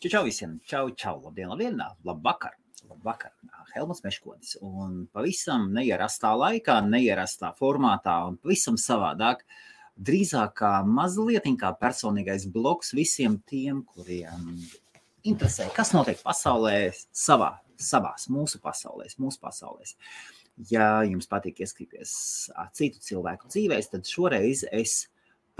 Čau, čau visiem! Čau, čau! Labdien, labdien! Labvakar! Labvakar! Helmuts Meškonis. Un pavisam neierastā laikā, neierastā formātā un pavisam savādāk. Drīzāk kā mazliet kā personīgais bloks visiem tiem, kuriem interesē, kas notiek pasaulē, savā, savās, mūsu pasaulēs, mūsu pasaulēs. Ja jums patīk ieskatīties citu cilvēku dzīvēs, tad šoreiz es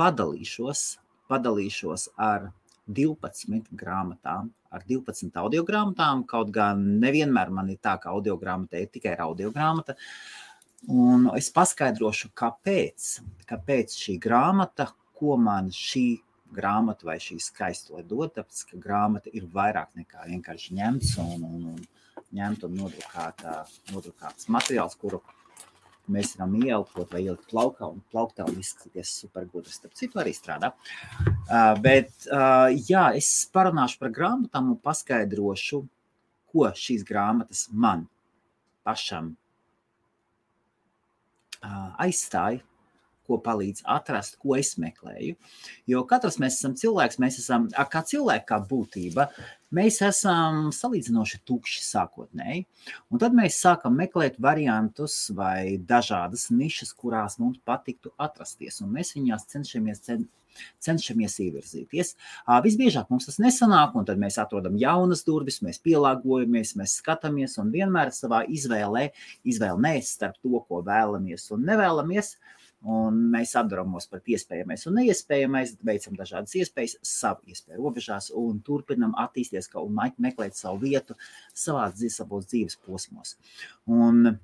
padalīšos, padalīšos ar 12 grāmatām, ar 12 audio grāmatām. Kaut gan nevienmēr man ir tā, ka audio grāmata ir tikai audio grāmata. Un es paskaidrošu, kāpēc, kāpēc šī grāmata, ko man šī grāmata vai šī skaistule dod. Tāpēc, ka grāmata ir vairāk nekā vienkārši ņemts un, un, un, ņemt un nodrukāts materiāls, kuru mēs varam ieelpot vai ielikt plaukā, un plauktā un izskatīties supergudrs. Starp citu, arī strādā. Uh, bet, uh, jā, es parunāšu par grāmatām un paskaidrošu, ko šīs grāmatas man pašam uh, aizstāja ko palīdz atrast, ko es meklēju. Jo katrs mēs esam cilvēks, mēs esam kā cilvēki, kā būtība. Mēs esam salīdzinoši tukši sākotnēji, un tad mēs sākam meklēt variantus vai dažādas nišas, kurās mums patiktu atrasties, un mēs viņās cenšamies cenšamies ievirzīties. Visbiežāk mums tas nesanāk, un tad mēs atrodam jaunas durvis, mēs pielāgojamies, mēs skatāmies, un vienmēr savā izvēlē, nē, starp to, ko vēlamies un nevēlamies, Un mēs apdrošinām par iespējamais un neiespējamais, veicam dažādas iespējas, savu iespēju robežās un turpinam attīstīties un meklēt savu vietu savā savos dzīves posmos. Un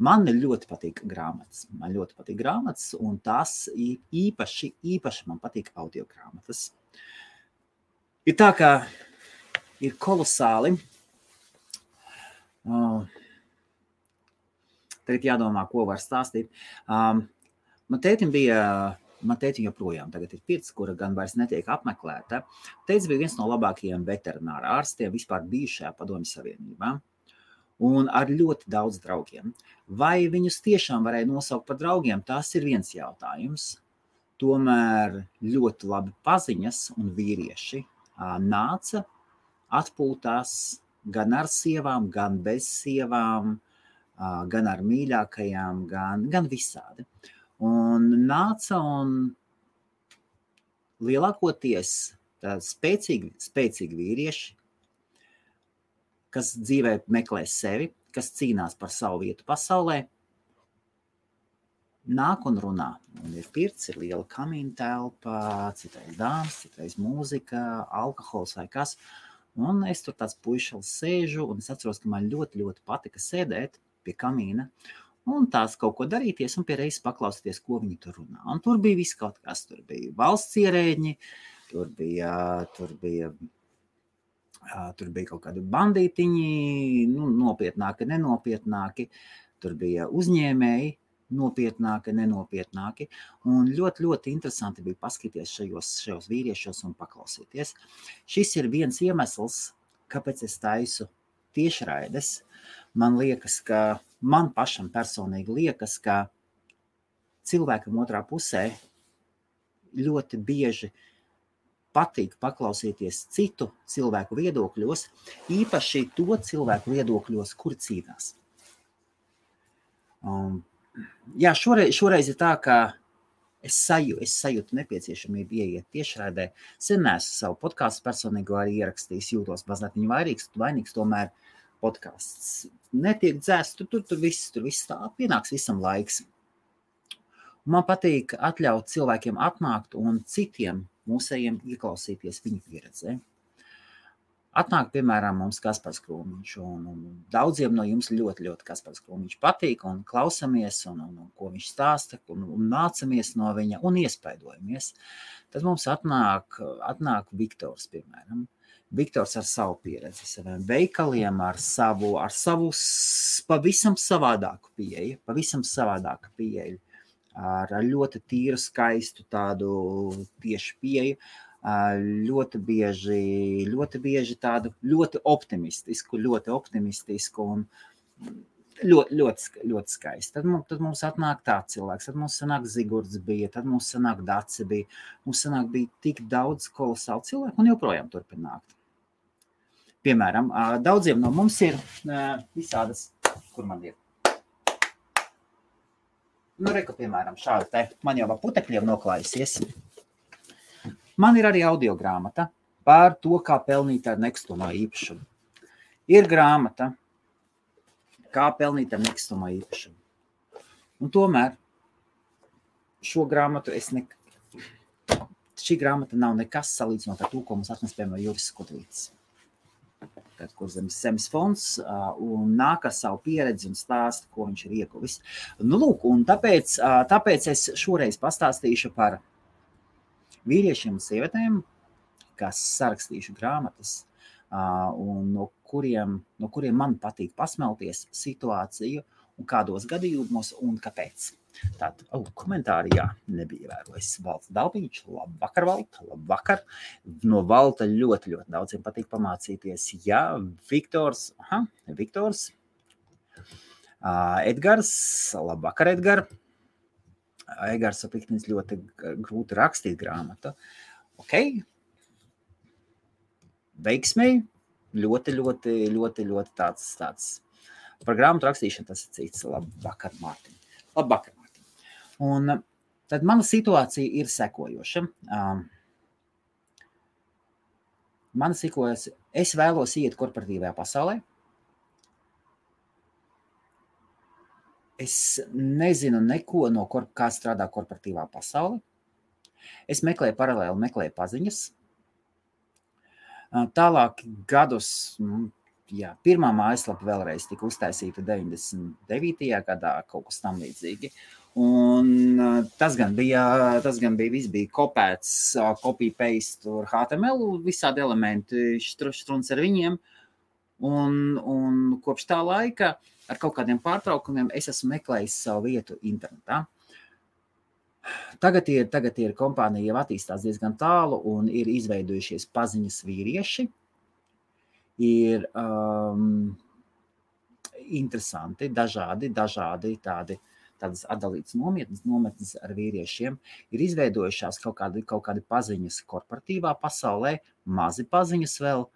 man ļoti patīk grāmatas. Man ļoti patīk grāmatas, un tās īpaši, īpaši man patīk audio grāmatas. Ir tā, ka ir kolosāli. Uh, Tagad jādomā, ko var stāstīt. Um, man tētim bija. Man teica, joprojām ir pirts, kura gan vairs netiek apmeklēta. Teicis, bija viens no labākajiem veterināra ārstiem vispār bijušajā Padomju Savienībā. Un ar ļoti daudz draugiem. Vai viņus tiešām varēja nosaukt par draugiem, tas ir viens jautājums. Tomēr ļoti labi paziņas un vīrieši nāca, atpūtās gan ar sievām, gan bez sievām, gan ar mīļākajām, gan, gan visādi. Un nāca un lielākoties spēcīgi, spēcīgi vīrieši, kas dzīvē meklē sevi, kas cīnās par savu vietu pasaulē, nāk un runā. Un ir pirts, ir liela kamīna telpa, citreiz dāmas, citreiz mūzika, alkohols vai kas. Un es tur tāds puišals sēžu, un es atceros, ka man ļoti, ļoti patika sēdēt pie kamīna. Un tās kaut ko darīties, un pie reizes paklausīties, ko viņi tur runā. Un tur bija viss kaut kas. Tur bija valsts ierēģi, tur bija, tur bija, tur bija kaut kādi bandītiņi, nu, nopietnāki, nenopietnāki. Tur bija uzņēmēji, nopietnāki, nenopietnāki. Un ļoti, ļoti interesanti bija paskatīties šajos, šajos vīriešos un paklausīties. Šis ir viens iemesls, kāpēc es taisu tiešraides man liekas, ka man pašam personīgi liekas, ka cilvēkam otrā pusē ļoti bieži patīk paklausīties citu cilvēku viedokļos, īpaši to cilvēku viedokļos, kur cīnās. Um, jā, šoreiz, šoreiz ir tā, ka es, saju, es sajūtu nepieciešamību ieiet tiešraidē. Sen esmu savu podkāstu personīgo arī ierakstījis, jūtos mazliet vainīgs, vainīgs tomēr podkāsts netiek dzēsts, tur, tur, tur viss, tur viss tā, pienāks visam laiks. Man patīk atļaut cilvēkiem atnākt un citiem mūsējiem ieklausīties viņu pieredzē. Atnāk, piemēram, mums Kaspars Krūmiņš, un, un daudziem no jums ļoti, ļoti Kaspars Krūmiņš patīk, un klausamies, un, un, un ko viņš stāsta, un, un mācamies no viņa, un iespaidojamies. Tad mums atnāk, atnāk Viktors, piemēram, Viktors ar savu pieredzi, saviem veikaliem, ar savu, ar savu pavisam savādāku pieeju, pavisam savādāku pieeju, ar ļoti tīru, skaistu tādu tieši pieeju, ļoti bieži, ļoti bieži tādu ļoti optimistisku, ļoti optimistisku un ļoti, ļoti, ļoti skaisti. Tad, mums, tad mums atnāk tāds cilvēks, tad mums sanāk Zigords bija, tad mums sanāk Dace bija. Mums sanāk bija tik daudz kolosālu cilvēku un joprojām turpināt. Piemēram, daudziem no mums ir visādas, kur man ir. Nu, reku, piemēram, šāda te man jau ar putekļiem noklājusies. Man ir arī audio grāmata par to, kā pelnīt ar nekustamā īpašumu. Ir grāmata, kā pelnīt ar nekustamā īpašumu. Un tomēr šo grāmatu es ne... Šī grāmata nav nekas salīdzinot ar to, ko mums atnes, piemēram, Juris Skutvīts. Tad, kur zemes, fonds un nāk ar savu pieredzi un stāstu, ko viņš ir ieguvis. Nu, lūk, un tāpēc, tāpēc es šoreiz pastāstīšu par vīriešiem un sievietēm, kas sarakstījuši grāmatas, un no kuriem, no kuriem man patīk pasmelties situāciju, un kādos gadījumos un kāpēc. Tātad, oh, komentāri, jā, nebija ievērojis Valts Dalbiņš. Labvakar, Valta, labvakar. No Valta ļoti, ļoti daudziem patīk pamācīties. Jā, Viktors, aha, Viktors, uh, Edgars, labvakar, Edgar. Egars Apiknis ļoti grūti rakstīt grāmatu. Ok, veiksmēji, ļoti, ļoti, ļoti, ļoti tāds, tāds. Par grāmatu rakstīšanu tas ir cits. Labvakar, Mārtiņ. Labvakar. Un tad mana situācija ir sekojoša. Um, mana situācija, es vēlos iet korporatīvajā pasaulē. Es nezinu neko no kā strādā korporatīvā pasaule. Es meklēju paralēli, meklēju paziņas, Tālāk gadus, nu, jā, pirmā mājaslapa vēlreiz tika uztaisīta 99. gadā, kaut kas tam līdzīgi. Un tas gan bija, tas gan bija, viss bija kopēts, copy paste, tur HTML, visādi elementi, štruns ar viņiem. Un, un kopš tā laika ar kaut kādiem pārtraukumiem es esmu meklējis savu vietu internetā. Tagad ir, tagad ir kompānija jau attīstās diezgan tālu un ir izveidojušies paziņas vīrieši. Ir um, interesanti, dažādi, dažādi tādi, tādas atdalītas nometnes, nometnes ar vīriešiem. Ir izveidojušās kaut kādi, kaut kādi paziņas korporatīvā pasaulē, mazi paziņas vēl.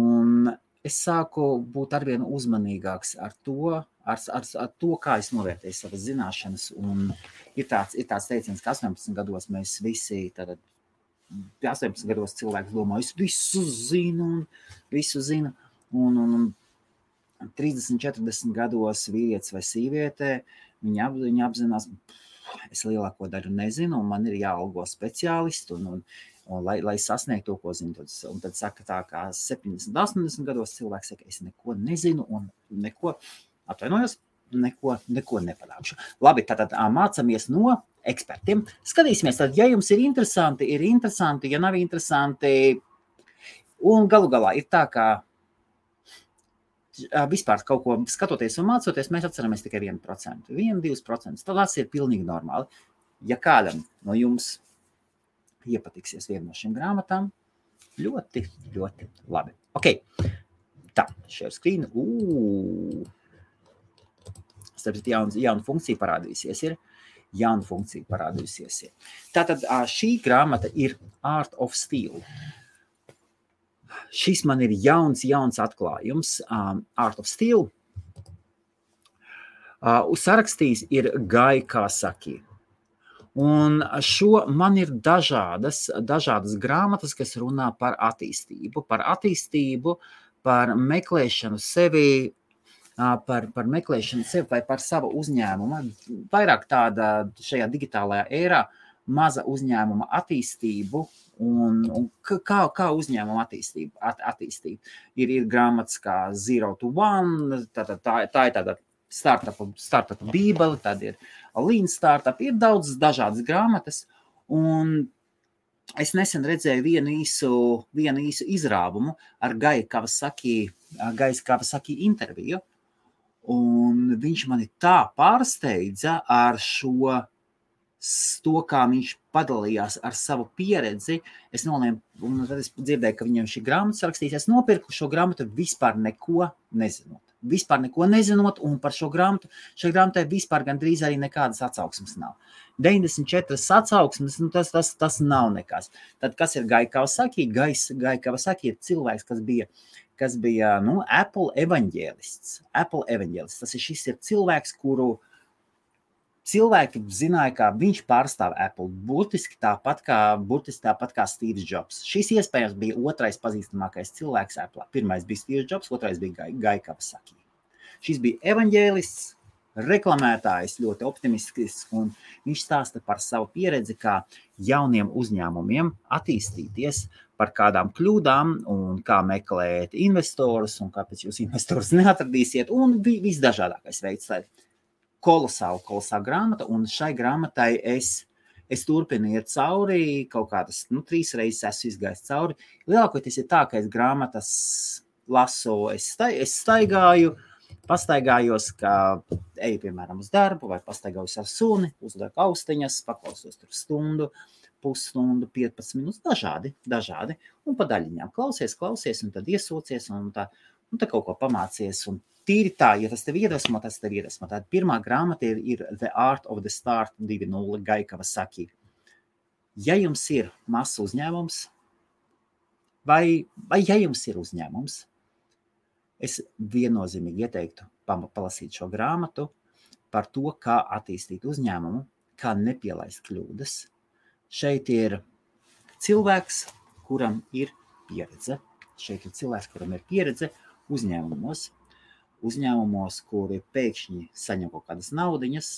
Un es sāku būt arvien uzmanīgāks ar to, ar, ar, ar to, kā es novērtēju savas zināšanas. Un ir tāds, ir tāds teiciens, ka 18 gados mēs visi, tad 18 gados cilvēks domā, es visu zinu un visu zinu. Un, un, un 30, 40 gados vīrietis vai sieviete, viņi, ap, viņi apzinās, es lielāko daļu nezinu, un man ir jāalgo speciālisti. Un, un, un, lai, lai sasniegtu to, ko zinu, tad, un tad saka, tā kā 70, 80 gados cilvēks saka, es neko nezinu un neko Atvainojos, neko, neko nepanākšu. Labi, tātad mācāmies no ekspertiem. Skatīsimies, tad, ja jums ir interesanti, ir interesanti, ja nav interesanti. Un galu galā ir tā, ka vispār kaut ko skatoties un mācoties, mēs atceramies tikai 1%, 1-2%. Tas ir pilnīgi normāli. Ja kādam no jums iepatiksies viena no šīm grāmatām, ļoti, ļoti labi. Ok, tā, šeit skrīna. Starp citu, jauna, jauna funkcija parādīsies. Ir jauna funkcija parādījusies. Ir. Tātad šī grāmata ir Art of Steel. Šis man ir jauns, jauns atklājums. Um, Art of Steel. Uh, Uzrakstījis ir Gai Kasaki. Un šo man ir dažādas, dažādas grāmatas, kas runā par attīstību, par attīstību, par meklēšanu sevi, par, par meklēšanu sev vai par savu uzņēmumu. Vairāk tāda šajā digitālajā ērā maza uzņēmuma attīstību un, un kā, kā uzņēmuma attīstību, at, attīstību. Ir, ir grāmatas kā Zero to One, tā, tā, tā, tā ir tāda startup, startup bībele, tad ir Lean Startup, ir daudz dažādas grāmatas. Un es nesen redzēju vienu īsu, vienu īsu izrāvumu ar Gaisa Kavasaki, Gaisa Kavasaki interviju. Un viņš mani tā pārsteidza ar šo, to, kā viņš padalījās ar savu pieredzi. Es nolēmu, un tad es dzirdēju, ka viņam šī grāmata rakstīs. Es nopirku šo grāmatu vispār neko nezinot. vispār neko nezinot, un par šo grāmatu, šai grāmatai vispār gandrīz arī nekādas atsauksmes nav. 94 atsauksmes, nu tas, tas, tas nav nekas. Tad, kas ir Gaikavas Saki? Gaikavas Saki ir cilvēks, kas bija, kas bija nu, Apple evaņģēlists. Apple evaņģēlists. Tas ir šis ir cilvēks, kuru cilvēki zināja, ka viņš pārstāv Apple. Burtiski tāpat kā, burtiski tāpat kā Steve Jobs. Šis iespējams bija otrais pazīstamākais cilvēks Apple. Pirmais bija Steve Jobs, otrais bija Gaikavas Saki. Šis bija evaņģēlists, reklamētājs, ļoti optimistisks, un viņš stāsta par savu pieredzi, kā jauniem uzņēmumiem attīstīties, par kādām kļūdām, un kā meklēt investorus, un kāpēc jūs investorus neatradīsiet, un visdažādākais veids, lai kolosāla, kolosāla grāmata, un šai grāmatai es, es turpinu iet cauri, kaut kādas, nu, trīs reizes esmu izgājis cauri. Lielākoties ir tā, ka es grāmatas lasu, es, sta, es staigāju, pastaigājos, kā eju, piemēram, uz darbu, vai pastaigājos ar suni, uzlieku austiņas, paklausos tur stundu, pusstundu, 15 minūtes, dažādi, dažādi, un pa daļiņām klausies, klausies, un tad iesūcies, un tā, un tā kaut ko pamācies, un tīri tā, ja tas tev iedvesmo, tas tev iedvesmo. Tāda pirmā grāmata ir, ir The Art of the Start 2.0 Gaikava Saki. Ja jums ir mazs uzņēmums, vai, vai ja jums ir uzņēmums, Es viennozīmīgi ieteiktu palasīt šo grāmatu par to, kā attīstīt uzņēmumu, kā nepielaist kļūdas. Šeit ir cilvēks, kuram ir pieredze. Šeit ir cilvēks, kuram ir pieredze uzņēmumos, uzņēmumos, kuri pēkšņi saņem kaut kādas naudiņas,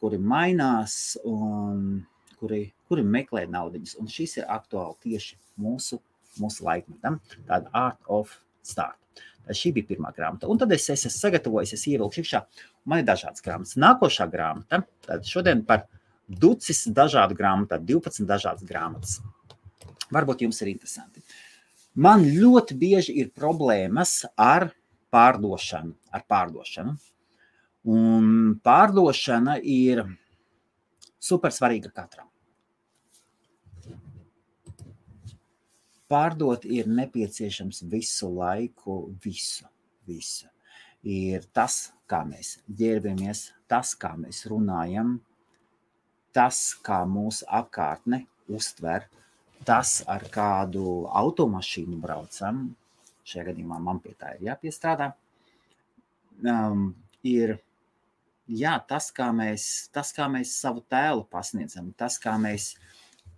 kuri mainās un kuri, kuri meklē naudiņas. Un šis ir aktuāli tieši mūsu, mūsu laikmetam. Tāda art of start. Šī bija pirmā grāmata. Un tad es, es esmu sagatavojis, es ievilku iekšā. Man ir dažādas grāmatas. Nākošā grāmata, tad šodien par ducis dažādu grāmatu, 12 dažādas grāmatas. Varbūt jums ir interesanti. Man ļoti bieži ir problēmas ar pārdošanu. Ar pārdošanu. Un pārdošana ir super svarīga katram. pārdot ir nepieciešams visu laiku, visu, visu. Ir tas, kā mēs ģērbamies, tas, kā mēs runājam, tas, kā mūsu apkārtne uztver, tas, ar kādu automašīnu braucam. Šajā gadījumā man pie tā ir jāpiestrādā. Um, ir jā, tas, kā mēs, tas, kā mēs savu tēlu pasniedzam, tas, kā mēs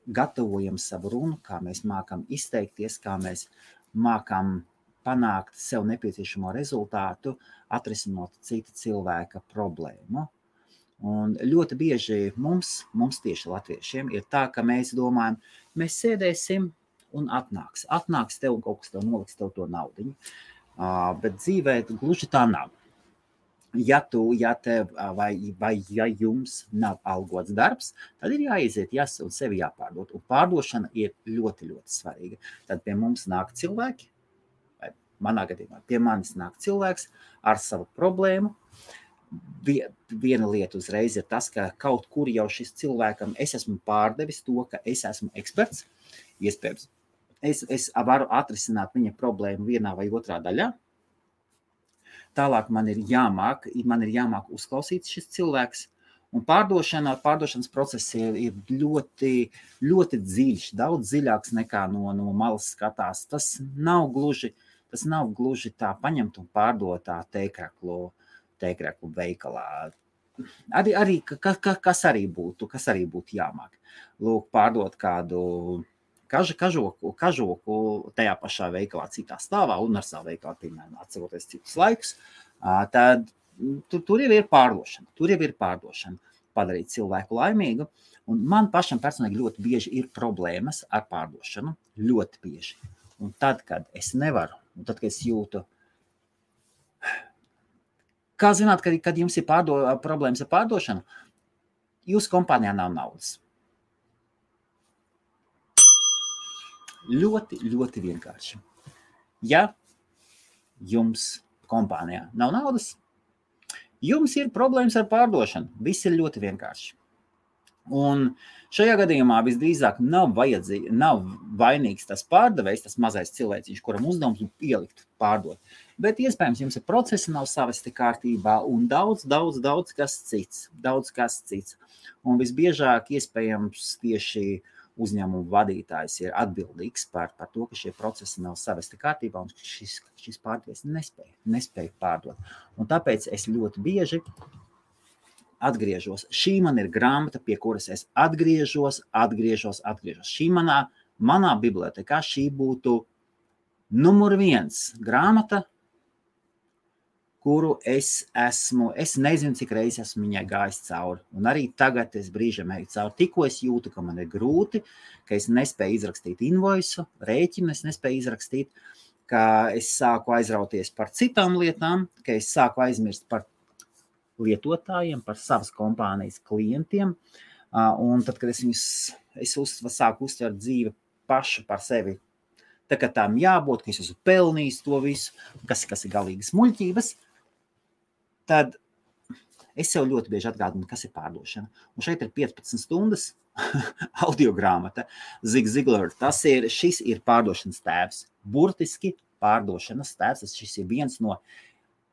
gatavojam savu runu, kā mēs mākam izteikties, kā mēs mākam panākt sev nepieciešamo rezultātu, atrisinot cita cilvēka problēmu. Un ļoti bieži mums, mums tieši latviešiem, ir tā, ka mēs domājam, mēs sēdēsim un atnāks. Atnāks tev kaut kas, tev noliks tev to naudu. Uh, bet dzīvē gluži tā nav ja tu, ja tev vai, vai ja jums nav algots darbs, tad ir jāiziet, jāsūt sevi jāpārdod. Un pārdošana ir ļoti, ļoti svarīga. Tad pie mums nāk cilvēki, vai manā gadījumā pie manis nāk cilvēks ar savu problēmu. Viena lieta uzreiz ir tas, ka kaut kur jau šis cilvēkam es esmu pārdevis to, ka es esmu eksperts. Iespējams, es, es varu atrisināt viņa problēmu vienā vai otrā daļā, Tālāk man ir jāmāk, man ir jāmāk uzklausīt šis cilvēks. Un pārdošana, pārdošanas process ir, ir ļoti, ļoti dziļš, daudz dziļāks nekā no, no malas skatās. Tas nav gluži, tas nav gluži tā paņemt un pārdot tā teikraklu, teikraklu veikalā. Arī, arī, ka, ka, kas, arī būtu, kas arī būtu jāmāk. Lūk, pārdot kādu kažu, kažoku, kažoku tajā pašā veikalā, citā stāvā un ar savu veikalu, piemēram, atceroties citus laikus, tad tur, tur jau ir pārdošana. Tur jau ir pārdošana, padarīt cilvēku laimīgu. Un man pašam personīgi ļoti bieži ir problēmas ar pārdošanu. Ļoti bieži. Un tad, kad es nevaru, un tad, kad es jūtu, kā zināt, kad, kad jums ir pārdo, problēmas ar pārdošanu, jūsu kompānijā nav naudas. Ļoti, ļoti vienkārši. Ja jums kompānijā nav naudas, jums ir problēmas ar pārdošanu. Viss ir ļoti vienkārši. Un šajā gadījumā visdrīzāk nav, nav vainīgs tas pārdevējs, tas mazais cilvēciņš, kuram uzdevums ir ielikt, pārdot. Bet iespējams, jums ir procesi, nav savesti kārtībā un daudz, daudz, daudz kas cits. Daudz kas cits. Un visbiežāk, iespējams, tieši uzņēmuma vadītājs ir atbildīgs par, par to, ka šie procesi nav savesti kārtībā un šis, šis pārdevējs nespēja, nespēja pārdot. Un tāpēc es ļoti bieži atgriežos. Šī man ir grāmata, pie kuras es atgriežos, atgriežos, atgriežos. Šī manā, manā bibliotekā šī būtu numur viens grāmata, kuru es esmu, es nezinu, cik reizes esmu viņai gājis cauri. Un arī tagad es brīžiem eju cauri. Tikko es jūtu, ka man ir grūti, ka es nespēju izrakstīt invoisu, rēķinu, es nespēju izrakstīt, ka es sāku aizrauties par citām lietām, ka es sāku aizmirst par lietotājiem, par savas kompānijas klientiem. Un tad, kad es viņus es uz, sāku uztvert dzīvi pašu par sevi, tā kā tām jābūt, ka es esmu pelnījis to visu, kas, kas ir galīgas muļķības, tad es sev ļoti bieži atgādinu, kas ir pārdošana. Un šeit ir 15 stundas audio grāmata. Zig Ziglar, tas ir, šis ir pārdošanas tēvs. Burtiski pārdošanas tēvs. Šis ir viens no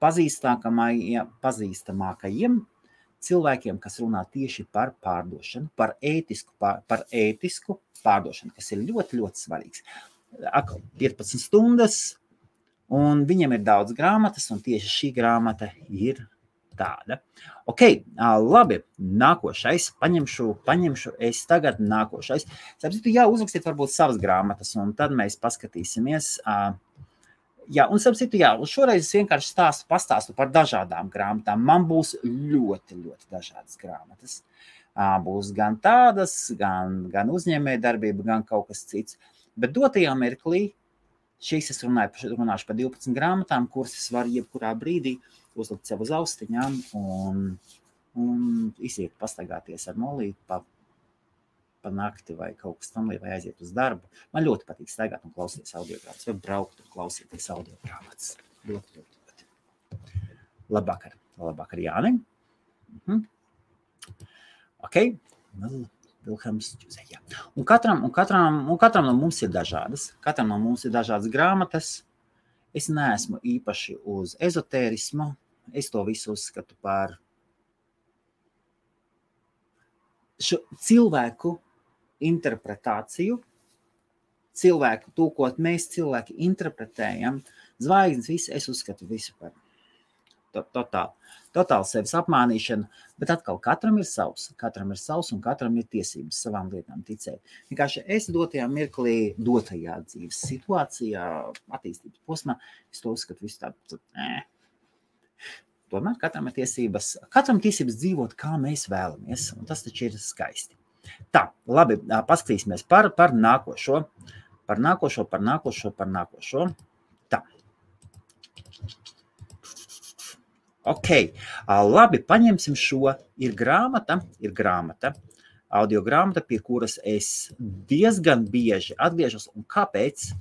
pazīstamākajiem cilvēkiem, kas runā tieši par pārdošanu, par ētisku, pār, par ētisku pārdošanu, kas ir ļoti, ļoti svarīgs. Akal 15 stundas, un viņam ir daudz grāmatas, un tieši šī grāmata ir tāda. Ok, labi, nākošais, paņemšu, paņemšu es tagad nākošais. Sapratu, jā, uzrakstiet varbūt savas grāmatas, un tad mēs paskatīsimies. Jā, un citu, jā, un šoreiz es vienkārši stāstu, pastāstu par dažādām grāmatām. Man būs ļoti, ļoti dažādas grāmatas. Būs gan tādas, gan, gan uzņēmējdarbība, gan kaut kas cits. Bet dotajā mirklī šīs es runāju, runāšu par 12 grāmatām, kuras es varu jebkurā brīdī uzlikt sev uz austiņām un, un iziet pastaigāties ar molīti pa pa nakti vai kaut kas tamlīdzīgs, vai aiziet uz darbu. Man ļoti patīk staigāt un klausīties audio grāmatas, vai braukt un klausīties audio grāmatas. Ļoti, ļoti, ļoti. Labvakar, labvakar Jāni. Mhm. Ok, Vilhelms Čuzē, un katram, un, katram, un katram no mums ir dažādas. Katram no mums ir dažādas grāmatas. Es neesmu īpaši uz ezotērismu. Es to visu uzskatu par šo cilvēku interpretāciju, cilvēku, to, ko mēs cilvēki interpretējam, zvaigznes, visu, es uzskatu visu par totālu, totālu sevis apmānīšanu, bet atkal katram ir savs, katram ir savs un katram ir tiesības savām lietām ticēt. Vienkārši es dotajā mirklī, dotajā dzīves situācijā, attīstības posmā, es to uzskatu visu tādu, nē. Tomēr katram ir tiesības, katram tiesības dzīvot, kā mēs vēlamies, tas taču ir skaisti. Tā, labi, paskatīsimies par, par nākošo. Par nākošo, par nākošo, par nākošo. Tā. Ok, labi, paņemsim šo. Ir grāmata, ir grāmata, audio grāmata, pie kuras es diezgan bieži atgriežos. Un kāpēc?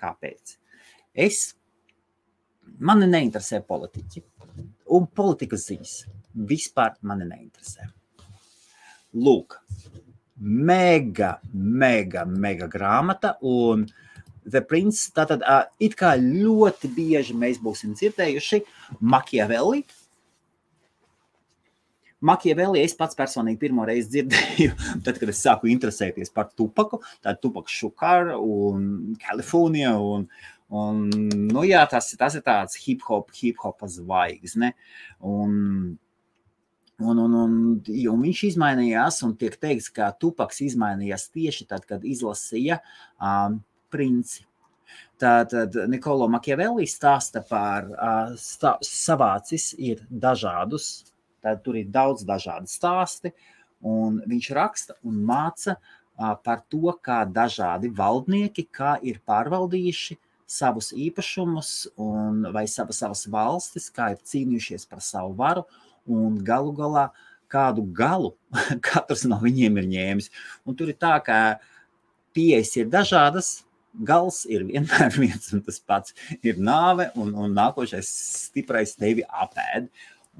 Kāpēc? Es, mani neinteresē politiķi un politikas ziņas. Vispār mani neinteresē. Lūk, mega, mega, mega grāmata. Un The Prince, tātad uh, it kā ļoti bieži mēs būsim dzirdējuši Machiavelli. Machiavelli es pats personīgi pirmo reizi dzirdēju, tad, kad es sāku interesēties par tupaku, tādu tupaku šukaru un Kaliforniju. Un, un, nu jā, tas, tas ir tāds hip hop, hip hop zvaigzne. Un Un, un, un, un viņš izmainījās, un tiek teikts, ka Tupaks izmainījās tieši tad, kad izlasīja um, princi. Tātad Nikolo Makiavelli stāsta par stā, savācis ir dažādus, tad tur ir daudz dažādu stāsti, un viņš raksta un māca par to, kā dažādi valdnieki, kā ir pārvaldījuši savus īpašumus un vai savas, savas valstis, kā ir cīnījušies par savu varu, un galu galā kādu galu katrs no viņiem ir ņēmis. Un tur ir tā, ka pieejas ir dažādas. Gals ir vienmēr viens un tas pats. Ir nāve, un, un nākošais stiprais tevi apēd.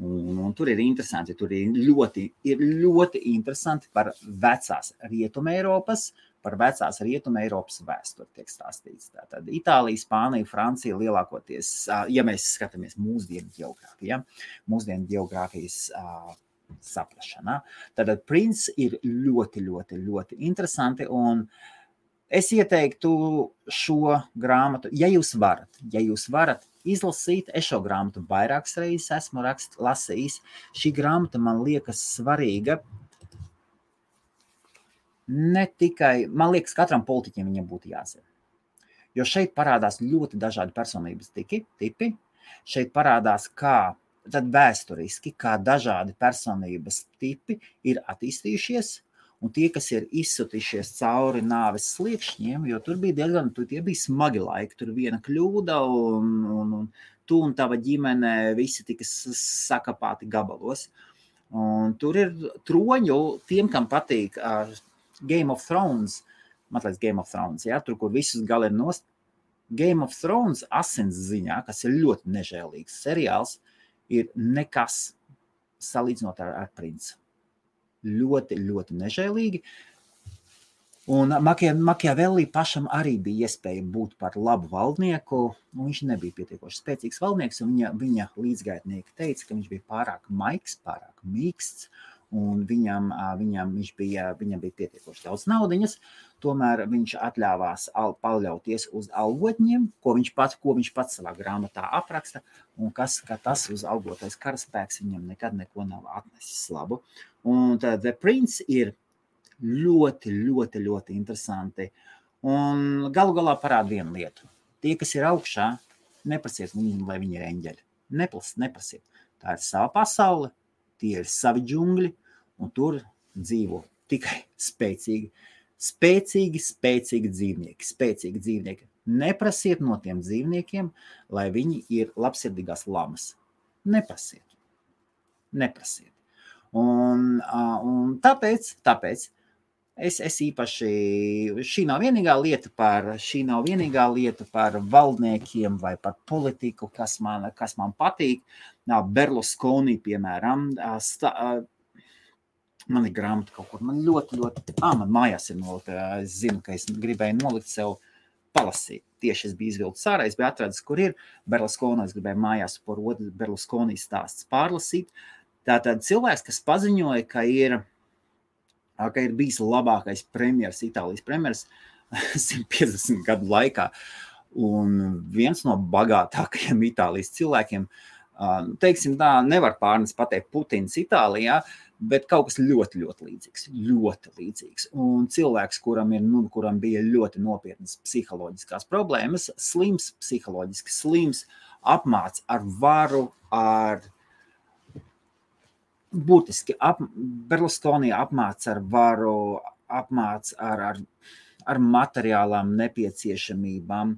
Un, un tur ir interesanti, tur ir ļoti, ir ļoti interesanti par vecās Rietumē Eiropas, par vecās Rietumē Eiropas vēsturi tiek stāstīts. Tātad Itālija, Spānija, Francija lielākoties, ja mēs skatāmies mūsdienu geogrāfijā, mūsdienu geogrāfijas saprašanā, tad princis ir ļoti, ļoti, ļoti interesanti. Un, Es ieteiktu šo grāmatu, ja jūs varat, ja jūs varat izlasīt. Es šo grāmatu vairākas reizes esmu rakst, lasījis. Šī grāmata man liekas svarīga. Ne tikai man liekas, katram politiķim viņam būtu jāzina. Jo šeit parādās ļoti dažādi personības tiki, tipi. Šeit parādās, kā tad vēsturiski, kā dažādi personības tipi ir attīstījušies Un tie, kas ir izsutījušies cauri nāves sliekšņiem, jo tur bija diezgan tie bija smagi laiki, tur bija viena kļūda, un, un, un tu un tava ģimene visi tika sakapāti gabalos. Un tur ir troņu, tiem, kam patīk uh, Game of Thrones, mazliet Game of Thrones, ja, tur, kur visus gali ir nost. Game of Thrones asins ziņā, kas ir ļoti nežēlīgs seriāls, ir nekas salīdzinot ar, ar princi ļoti, ļoti nežēlīgi. Un Makiavelli pašam arī bija iespēja būt par labu valdnieku. Viņš nebija pietiekoši spēcīgs valdnieks, un viņa, viņa līdzgaitnieki teica, ka viņš bija pārāk maigs, pārāk mīksts, un viņam, viņam, bija, viņam bija pietiekoši daudz naudas. Tomēr viņš atļāvās paļauties uz algotņiem, ko viņš pats, ko viņš pats savā grāmatā apraksta, un kas, ka tas uz algotais karaspēks viņam nekad neko nav atnesis labu. Un tad The Prince ir ļoti, ļoti, ļoti interesanti. Un galu galā parāda vienu lietu. Tie, kas ir augšā, neprasiet viņiem, lai viņi ir eņģeļi. Neplas, neprasiet. Tā ir sava pasaule, tie ir savi džungļi, un tur dzīvo tikai spēcīgi, spēcīgi, spēcīgi dzīvnieki. Spēcīgi dzīvnieki. Neprasiet no tiem dzīvniekiem, lai viņi ir labsirdīgās lamas. Neprasiet. Neprasiet. Un, un tāpēc, tāpēc es, es īpaši, šī nav vienīgā lieta par, šī nav vienīgā lieta par valdniekiem vai par politiku, kas man, kas man patīk. Berlusconi, piemēram, sta, man ir grāmata kaut kur, man ļoti, ļoti, ah, man mājās ir nolikta, es zinu, ka es gribēju nolikt sev palasīt. Tieši es biju izvilcis ārā, es biju atradis, kur ir Berlusconi, es gribēju mājās par otru Berlusconi stāsts pārlasīt. Uh, Tātad cilvēks, kas paziņoja, ka ir, ka ir bijis labākais premjeras, Itālijas premjeras 150 gadu laikā, un viens no bagātākajiem Itālijas cilvēkiem, teiksim tā, nevar pārnest pateikt Putins Itālijā, bet kaut kas ļoti, ļoti līdzīgs. Ļoti līdzīgs. Un cilvēks, kuram, ir, nu, kuram bija ļoti nopietnas psiholoģiskās problēmas, slims, psiholoģiski slims, apmāca ar varu, ar būtiski ap, Berlusconi apmāca ar varu, apmāca ar, ar, ar materiālām nepieciešamībām.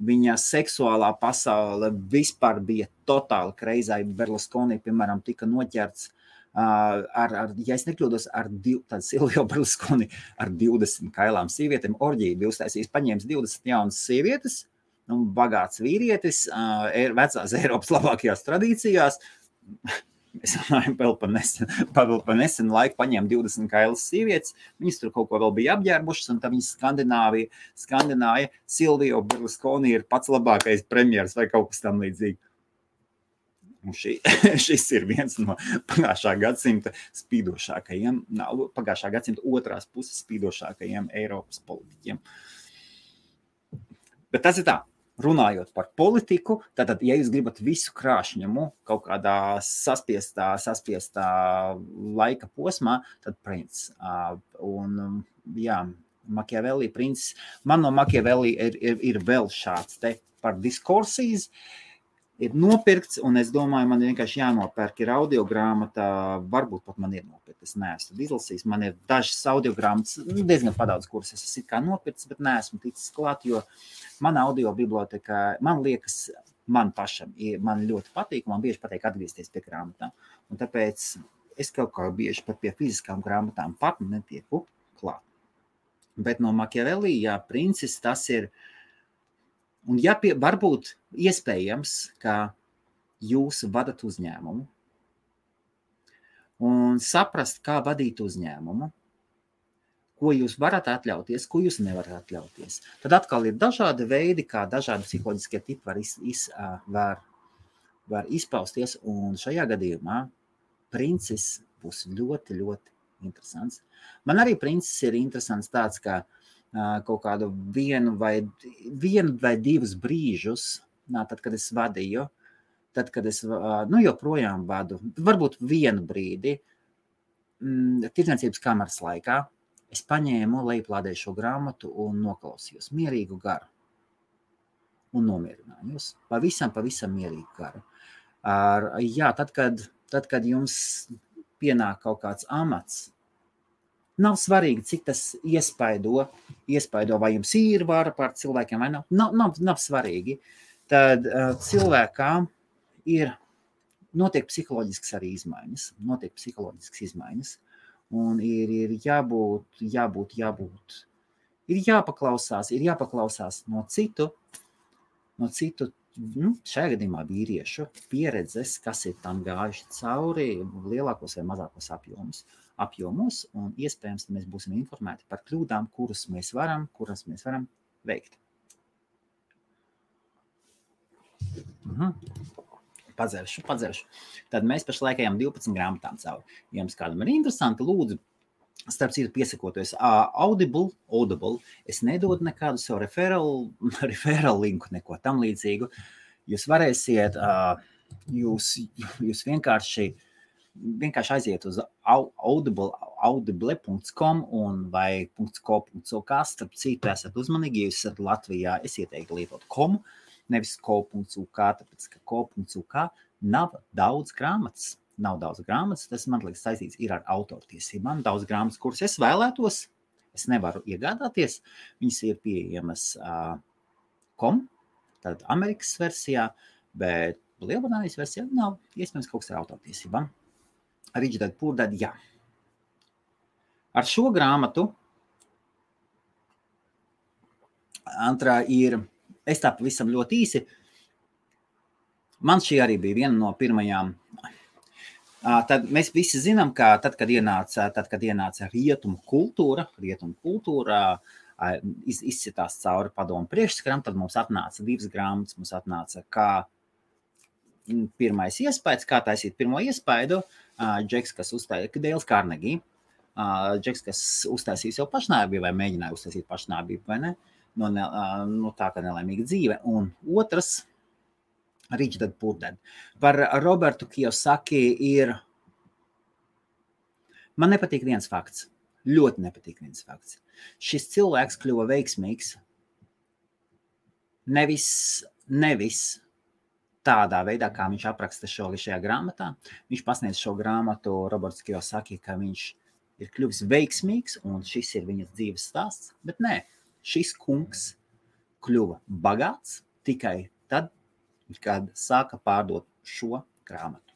Viņa seksuālā pasaule vispār bija totāli kreizai. Berlusconi, piemēram, tika noķerts uh, ar, ar, ja es nekļūdos, ar div, Silvio Berlusconi ar 20 kailām sievietēm. Orģija bija uztaisījis, paņēmis 20 jaunas sievietes, nu, bagāts vīrietis, uh, vecās Eiropas labākajās tradīcijās Mēs runājam vēl par nesenu, par, nesenu laiku, paņēma 20 kailas sievietes. Viņas tur kaut ko vēl bija apģērbušas, un tā viņas Skandināvija, Skandināja, Silvija Berlusconi ir pats labākais premjeras vai kaut kas tam līdzīgs. Un šī, šis ir viens no pagājušā gadsimta spīdošākajiem, pagājušā gadsimta otrās puses spīdošākajiem Eiropas politiķiem. Bet tas ir tā, runājot par politiku, tad, ja jūs gribat visu krāšņumu kaut kādā saspiestā, saspiestā laika posmā, tad princis. Un, jā, Makiavelli princis. Man no Makiavelli ir, ir, ir vēl šāds te par diskursijas. Uh, ir nopirkts, un es domāju, man vienkārši jānopērk ir audio grāmata. Varbūt pat man ir nopirkta. Es neesmu izlasījis. Man ir dažas audio grāmatas, nu, diezgan padaudz, kuras es esmu nopircis, bet neesmu ticis klāt, jo mana audio biblioteka, man liekas, man pašam man ļoti patīk, man bieži patīk atgriezties pie grāmatām. Un tāpēc es kaut kā bieži pat pie fiziskām grāmatām pat netieku klāt. Bet no Makiavelli, jā, princis tas ir uh, Un ja pie, varbūt iespējams, ka jūs vadat uzņēmumu, un saprast, kā vadīt uzņēmumu, ko jūs varat atļauties, ko jūs nevarat atļauties. Tad atkal ir dažādi veidi, kā dažādi psiholoģiskie tipi var, iz, iz, var, var izpausties. Un šajā gadījumā princis būs ļoti, ļoti interesants. Man arī princis ir interesants tāds, ka kaut kādu vienu vai, vienu vai divus brīžus, tad, kad es vadīju, tad, kad es nu, joprojām vadu, varbūt vienu brīdi, mm, tirdzniecības kameras laikā, Es paņēmu, lejuplādēju šo grāmatu un noklausījos mierīgu garu. Un nomierinājos. Pavisam, pavisam mierīgu garu. Ar, jā, tad kad, tad, kad jums pienāk kaut kāds amats, nav svarīgi, cik tas iespaido, iespaido vai jums ir vara pār cilvēkiem vai nav. Nav, nav, nav svarīgi. Tad uh, cilvēkām ir notiek psiholoģiskas arī izmaiņas. Notiek psiholoģiskas izmaiņas. Un ir, ir jābūt, jābūt, jābūt. Ir jāpaklausās, ir jāpaklausās no citu, no citu nu, šajā gadījumā vīriešu pieredzes, kas ir tam gājuši cauri lielākos vai mazākos apjomus. Apjomus un iespējams, mēs būsim informēti par kļūdām, kuras mēs varam, kuras mēs varam veikt. Mhm padzeršu, padzeršu. Tad mēs pašlaik ejam 12 grāmatām cauri. Ja jums kādam ir interesanti, lūdzu, starp citu, piesakoties uh, Audible, Audible, es nedodu nekādu savu referālu, referālu linku, neko tam līdzīgu. Jūs varēsiet, uh, jūs, jūs vienkārši, vienkārši aiziet uz audible, audible.com vai .co.uk, starp citu, esat uzmanīgi, ja esat Latvijā, es ieteiktu lietot komu, nevis ko.uk, tāpēc ka ko.uk nav daudz grāmatas. Nav daudz grāmatas, tas man liekas saistīts ar autortiesībām. Daudz grāmatas, kuras es vēlētos, es nevaru iegādāties. Viņas ir pieejamas uh, kom, tad Amerikas versijā, bet Lielbritānijas versijā nav iespējams kaut kas ar autortiesībām. Rīčdad Pūrdad, jā. Ar šo grāmatu Antrā ir es tā pavisam ļoti īsi. Man šī arī bija viena no pirmajām. Tad mēs visi zinām, ka tad, kad ienāca, tad, kad ienāca rietumu kultūra, rietumu kultūra iz, izcitās cauri padomu priekšskaram, tad mums atnāca divas grāmatas. Mums atnāca kā pirmais iespējas, kā taisīt pirmo iespaidu. Džeks, kas uztaisīja Dēls Kārnegī. Džeks, kas uztaisīja jau pašnāvību vai mēģināja uztaisīt pašnāvību, vai ne? No, ne, no tā, ka nelaimīga dzīve. Un otrs, Richard Purdens. Par Robertu Kijosaki ir. Man nepatīk viens fakts. Ļoti nepatīk viens fakts. Šis cilvēks kļuva veiksmīgs nevis, nevis tādā veidā, kā viņš apraksta šo šajā grāmatā. Viņš pasniedz šo grāmatu Roberts Kijosaki, ka viņš ir kļuvis veiksmīgs un šis ir viņas dzīves stāsts. Bet nē, šis kungs kļuva bagāts tikai tad, kad sāka pārdot šo grāmatu.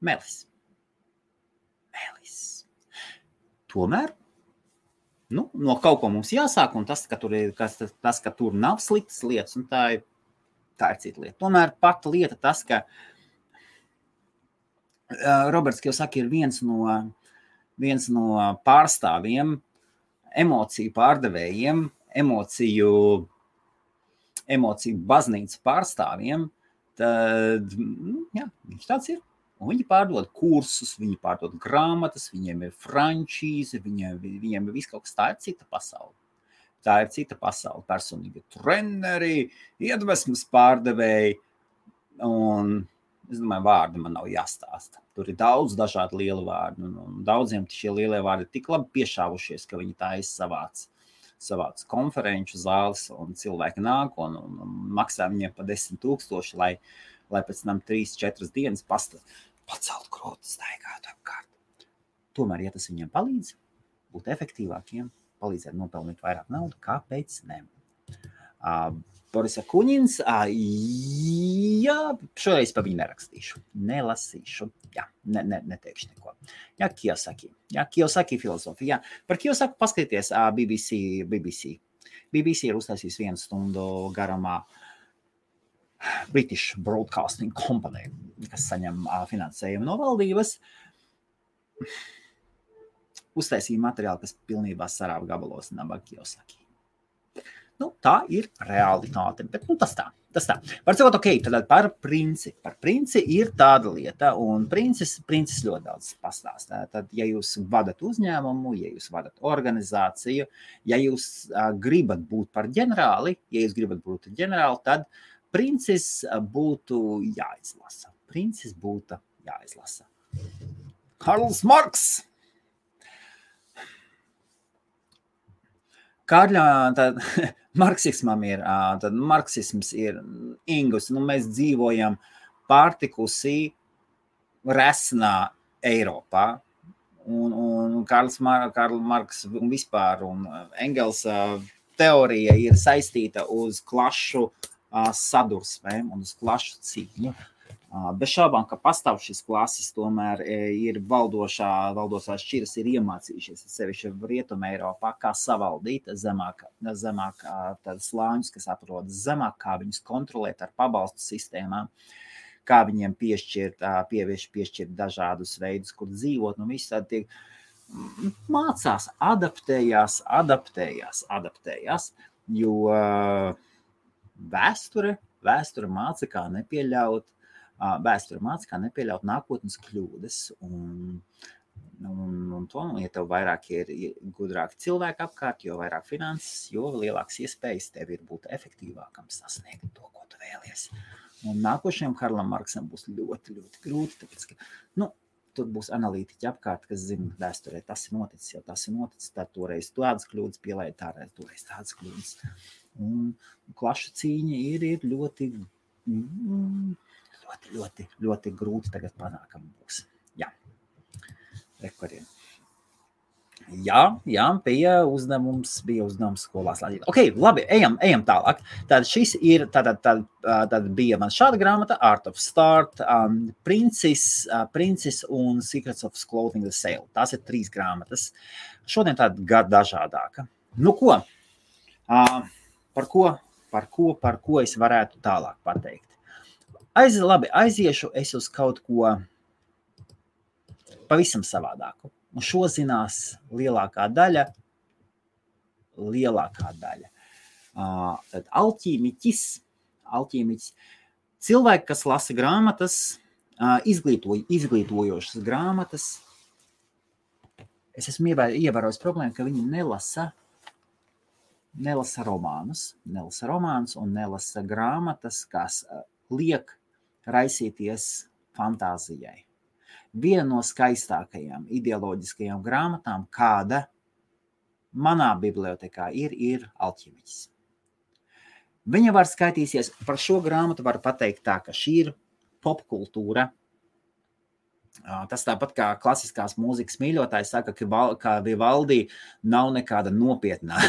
Melis. Melis. Tomēr nu, no kaut ko mums jāsāk, un tas, ka tur, ir, kas, tas, ka tur nav sliktas lietas, un tā ir, tā ir cita lieta. Tomēr pati lieta tas, ka uh, Roberts Kjosaki ir viens no, viens no pārstāvjiem emociju pārdevējiem, emociju, emociju baznīcas pārstāvjiem, tad nu, jā, viņš tāds ir. Un viņi pārdod kursus, viņi pārdod grāmatas, viņiem ir frančīze, viņiem, viņiem ir viss kaut kas tāds, cita pasaule. Tā ir cita pasaule. Personīgi treneri, iedvesmas pārdevēji. Un Es domāju, vārdi man nav jāstāsta. Tur ir daudz dažādu lielu vārdu. Un, un daudziem šie lielie vārdi ir tik labi piešāvušies, ka viņi tā izsavāc. Savāc konferenču zāles, un cilvēki nāk un, un, un maksā viņiem pa desmit tūkstoši, lai, lai pēc tam trīs, četras dienas pasta, pacelt krūtis, staigātu apkārt. Tomēr, ja tas viņiem palīdz būt efektīvākiem, palīdzēt nopelnīt vairāk naudas, kāpēc ne? Uh, Borisa Kuņins. Jā, šoreiz pa viņu nerakstīšu. Nelasīšu. Jā, ne, ne, neteikšu neko. Jā, Kiyosaki. Jā, Kiyosaki filozofija. Jā. Par Kiyosaku paskatieties BBC. BBC. BBC ir uztaisījis vienu stundu garumā British Broadcasting Company, kas saņem finansējumu no valdības, uztaisīja materiālu, kas pilnībā sarāva gabalos Nabagi Josaki. Nu, tā ir realitāte, bet nu, tas tā. Tas tā. Var sakot, ok, tad par princi. Par princi ir tāda lieta, un princis, princis ļoti daudz pastāstā. Tad, ja jūs vadat uzņēmumu, ja jūs vadat organizāciju, ja jūs uh, gribat būt par ģenerāli, ja jūs gribat būt ģenerāli, tad princis būtu jāizlasa. Princis būtu jāizlasa. Karls Marks! Kārļā, tad, marksismam ir, tad marksisms ir ingus, nu mēs dzīvojam pārtikusī resnā Eiropā, un, un Karls Mar Karl Marks un vispār, un Engels teorija ir saistīta uz klašu sadursmēm un uz klašu cīņu. Bez šaubām, ka pastāv šis klases, tomēr ir valdošā, valdošās šķiras ir iemācījušies, sevišķi Rietumē Eiropā, kā savaldīt zemāk, zemāk slāņus, kas atrodas zemāk, kā viņus kontrolēt ar pabalstu sistēmām, kā viņiem piešķirt, pievieš, piešķirt dažādus veidus, kur dzīvot, nu viss tādi tiek mācās, adaptējās, adaptējās, adaptējās, jo vēsture, vēsture māca, kā nepieļaut vēsture māca, kā nepieļaut nākotnes kļūdas. Un, un, un to, ja tev vairāk ir gudrāki cilvēki apkārt, jo vairāk finanses, jo lielākas iespējas tev ir būt efektīvākam, sasniegt to, ko tu vēlies. Un nākošajam Karlam Marksam būs ļoti, ļoti grūti, tāpēc, ka, nu, tur būs analītiķi apkārt, kas zina, vēsturē tas ir noticis, jau tas ir noticis, tad toreiz tādas kļūdas pielaida, tāreiz toreiz tādas kļūdas. Un klašu cīņa ir, ir ļoti mm, ļoti, ļoti, ļoti grūti tagad panākam būs. Jā, rekuriem. Jā, jā, bija uzdevums, bija uzdevums skolās. Ok, labi, ejam, ejam tālāk. Tad šis ir, tad, tad, tad bija man šāda grāmata, Art of Start, um, Princis, uh, Princis un Secrets of Clothing the Sale. Tās ir trīs grāmatas. Šodien tāda gada dažādāka. Nu ko? Uh, par ko, par ko, par ko es varētu tālāk pateikt? Aiz, labi, aiziešu es uz kaut ko pavisam savādāku. Un šo zinās lielākā daļa. Lielākā daļa. Uh, tad alķīmiķis, alķīmiķis, cilvēki, kas lasa grāmatas, uh, izglītoj, izglītojošas grāmatas. Es esmu ievērojis problēmu, ka viņi nelasa, nelasa romānus, nelasa romānus un nelasa grāmatas, kas liek raisīties fantāzijai. Viena no skaistākajām ideoloģiskajām grāmatām, kāda manā bibliotekā ir, ir Alķimiķis. Viņa var skaitīties par šo grāmatu, var pateikt tā, ka šī ir popkultūra, Tas tāpat kā klasiskās mūzikas mīļotājs saka, ka Vivaldi nav nekāda nopietnā.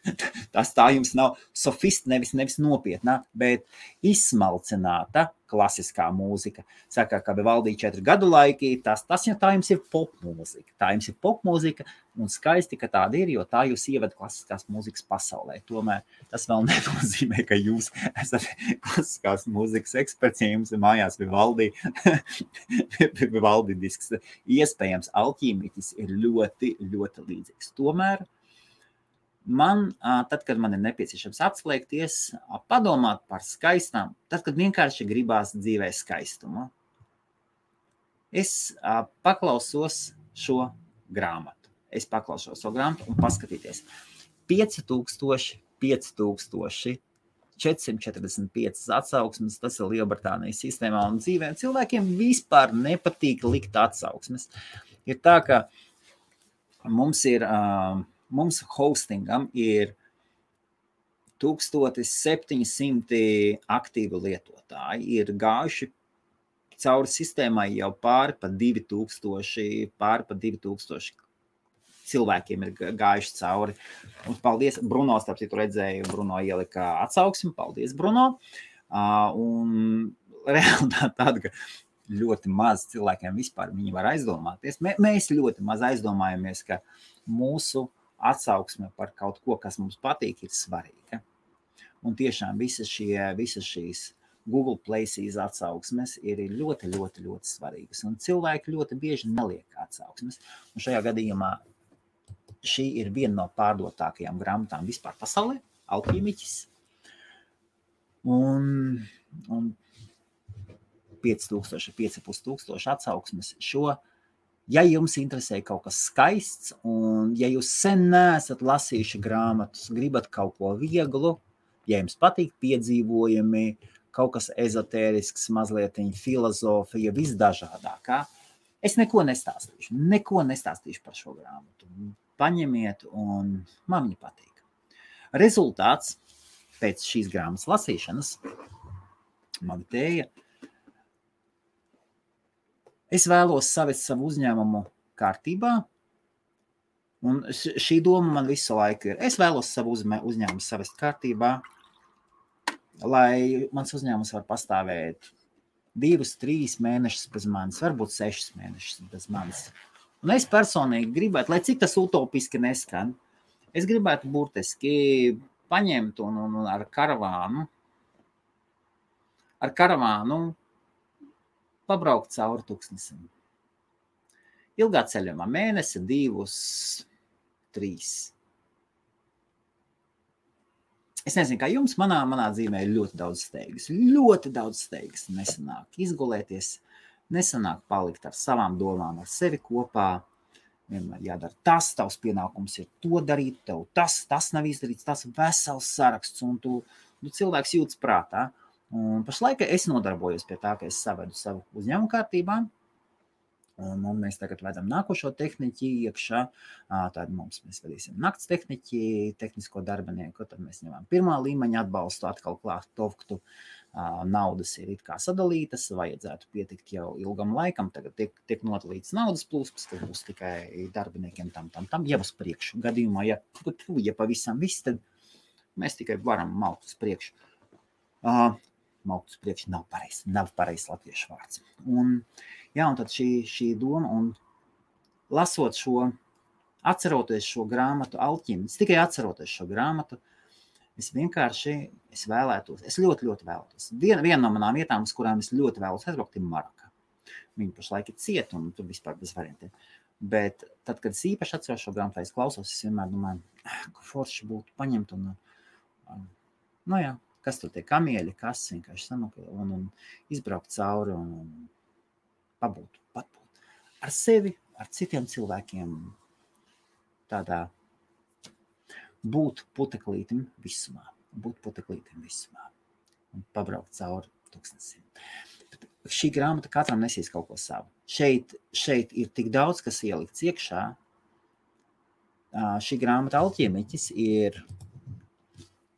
Tas tā jums nav sofista, nevis, nevis nopietna, bet izsmalcināta klasiskā mūzika. Saka, ka Vivaldi četri gadu laiki, tas, tas jau tā jums ir popmūzika. Tā jums ir popmūzika un skaisti, ka tāda ir, jo tā jūs ievada klasiskās mūzikas pasaulē. Tomēr tas vēl nenozīmē, ka jūs esat klasiskās mūzikas eksperts, ja jums ir mājās Vivaldi, Vivaldi disks. Iespējams, alķīmiķis ir ļoti, ļoti līdzīgs. Tomēr man, tad, kad man ir nepieciešams atslēgties, padomāt par skaistām, tad, kad vienkārši gribās dzīvē skaistumu, es paklausos šo grāmatu. Es paklausos šo grāmatu un paskatīties. 5000, 5000. 445 atsauksmes, tas ir Lielbritānijas sistēmā, un dzīvē cilvēkiem vispār nepatīk likt atsauksmes. Ir tā, ka mums ir uh, mums hostingam ir 1700 aktīvu lietotāji. Ir gājuši cauri sistēmai jau pāri pa 2000, pāri pa 2000 cilvēkiem ir gājuši cauri. Un paldies, Bruno, starp citu redzēju, Bruno ielika atsauksmi. Paldies, Bruno. Uh, un realitāte tāda, ka ļoti maz cilvēkiem vispār viņi var aizdomāties. Mē, mēs ļoti maz aizdomājamies, ka mūsu atsauksme par kaut ko, kas mums patīk, ir svarīga. Un tiešām visas, šie, visas šīs Google Places atsauksmes ir ļoti, ļoti, ļoti svarīgas. Un cilvēki ļoti bieži neliek atsauksmes. Un šajā gadījumā šī ir viena no pārdotākajām grāmatām vispār pasaulē - Alchimiķis. Un, un 5000, 5500 atsauksmes šo. Ja jums interesē kaut kas skaists, un ja jūs sen neesat lasījuši grāmatas, gribat kaut ko vieglu, ja jums patīk piedzīvojumi, kaut kas ezotērisks, mazliet filozofija, visdažādākā. Es neko nestāstīšu, neko nestāstīšu par šo grāmatu. Paņemiet, un man viņa patīk. Rezultāts pēc šīs grāmatas lasīšanas man teica, es vēlos savest savu uzņēmumu kārtībā. Un šī doma man visu laiku ir. Es vēlos savu uzņēmumu savest kārtībā, lai mans uzņēmums var pastāvēt divus, trīs mēnešus bez manis, varbūt sešus mēnešus bez manis. Un es personīgi gribētu, lai cik tas utopiski neskan, es gribētu burtiski paņemt un, un, un ar karavānu, ar karavānu pabraukt cauri tūkstnesim. Ilgā ceļojumā mēnesi, divus, trīs. Es nezinu, kā jums, manā, manā dzīvē ir ļoti daudz steigas. Ļoti daudz steigas. Nesanāk izgulēties, nesanāk palikt ar savām domām, ar sevi kopā. Vienmēr jādara tas, tavs pienākums ir to darīt, tev tas, tas nav izdarīts, tas vesels saraksts, un tu, tu cilvēks jūtas prātā. Un pašlaik es nodarbojos pie tā, ka es savedu savu uzņēmumu kārtībā. Un, un mēs tagad vedam nākošo tehniķi iekšā. Tad mums mēs vedīsim nakts tehniķi, tehnisko darbinieku. Tad mēs ņemam pirmā līmeņa atbalstu, atkal klāt tovktu. Naudas ir it kā sadalītas, vajadzētu pietikt jau ilgam laikam. Tagad tiek, tiek nodalīts naudas plūsmas, tas būs tikai darbiniekiem tam, tam, tam jau uz priekšu. Gadījumā, ja, ja pavisam viss, tad mēs tikai varam maukt uz priekšu. Uh, maukt uz priekšu nav pareizs, nav pareizs latviešu vārds. Un, jā, un tad šī, šī doma, un lasot šo, atceroties šo grāmatu, alķīmis, tikai atceroties šo grāmatu, es vienkārši es vēlētos, es ļoti, ļoti vēlētos. Viena, viena no manām vietām, uz kurām es ļoti vēlos aizbraukt, ir Maraka. Viņa pašlaik ir cieta, un tur vispār bez variantiem. Bet tad, kad es īpaši atceros šo grāmatu, es klausos, es vienmēr domāju, ah, ka forši būtu paņemt un, nu jā, kas tur tie kamieļi, kas vienkārši samakla un, un izbraukt cauri un, un pabūt, patbūt ar sevi, ar citiem cilvēkiem tādā būt puteklītim visumā, būt puteklītim visumā un pabraukt cauri tūkstnesiem. Šī grāmata katram nesīs kaut ko savu. Šeit, šeit ir tik daudz, kas ielikts iekšā. Šī grāmata Alķiemiķis ir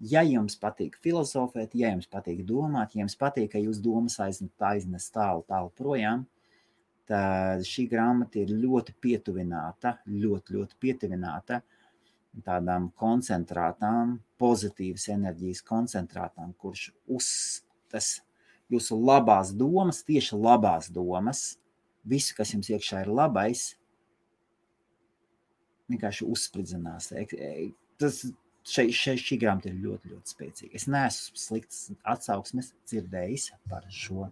Ja jums patīk filozofēt, ja jums patīk domāt, ja jums patīk, ka jūsu domas aiznes tālu, tālu projām, tad šī grāmata ir ļoti pietuvināta, ļoti, ļoti pietuvināta tādām koncentrētām, pozitīvas enerģijas koncentrētām, kurš uztas jūsu labās domas, tieši labās domas, visu, kas jums iekšā ir labais, vienkārši uzspridzinās. Tas šeit, šeit šī grāmata ir ļoti, ļoti spēcīga. Es neesmu slikts atsauksmes dzirdējis par šo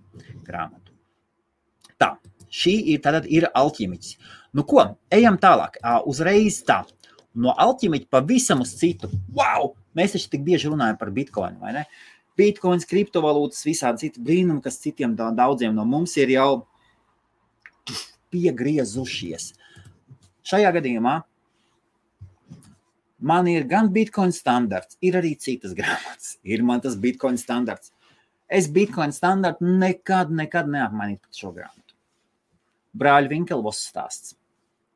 grāmatu. Tā, šī ir, tātad, ir alķimiķis. Nu, ko, ejam tālāk. Uzreiz tā. No alķimiķa pavisam uz citu. Wow! Mēs taču tik bieži runājam par bitkoinu, vai ne? Bitcoins, kriptovalūtas, visādi citi brīnumi, kas citiem daudziem no mums ir jau piegriezušies. Šajā gadījumā Man ir gan Bitcoin standarts, ir arī citas grāmatas. Ir man tas Bitcoin standarts. Es Bitcoin standartu nekad, nekad neapmainītu pret šo grāmatu. Brāļa Vinkelvos stāsts.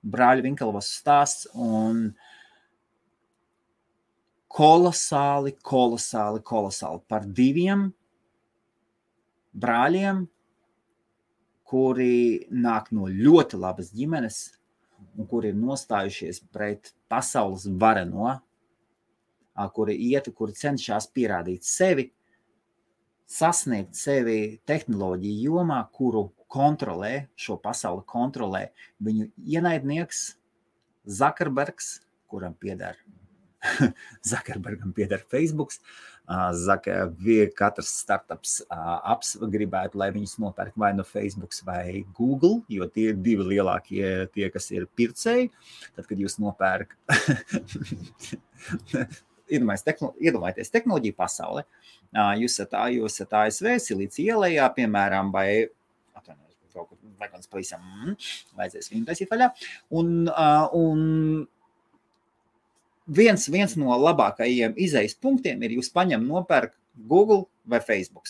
Brāļa Vinkelvos stāsts un kolosāli, kolosāli, kolosāli par diviem brāļiem, kuri nāk no ļoti labas ģimenes, un kuri ir nostājušies pret pasaules vareno, kuri iet, kuri cenšas pierādīt sevi, sasniegt sevi tehnoloģiju jomā, kuru kontrolē, šo pasauli kontrolē viņu ienaidnieks Zakarbergs, kuram pieder Zakarbergam pieder Facebook. Zaka, katrs startups apps gribētu, lai viņus nopērk vai no Facebook vai Google, jo tie ir divi lielākie, tie, kas ir pircēji. Tad, kad jūs nopērk, iedomājieties tehnoloģiju pasauli, jūs esat, jūs esat ASV, Silīcija ielējā, piemēram, vai atvainojos, kaut kur vagons pavisam, mm, vajadzēs viņu taisīt vaļā. Un, un viens, viens no labākajiem izējas punktiem ir, jūs paņemat, nopērk Google vai Facebook.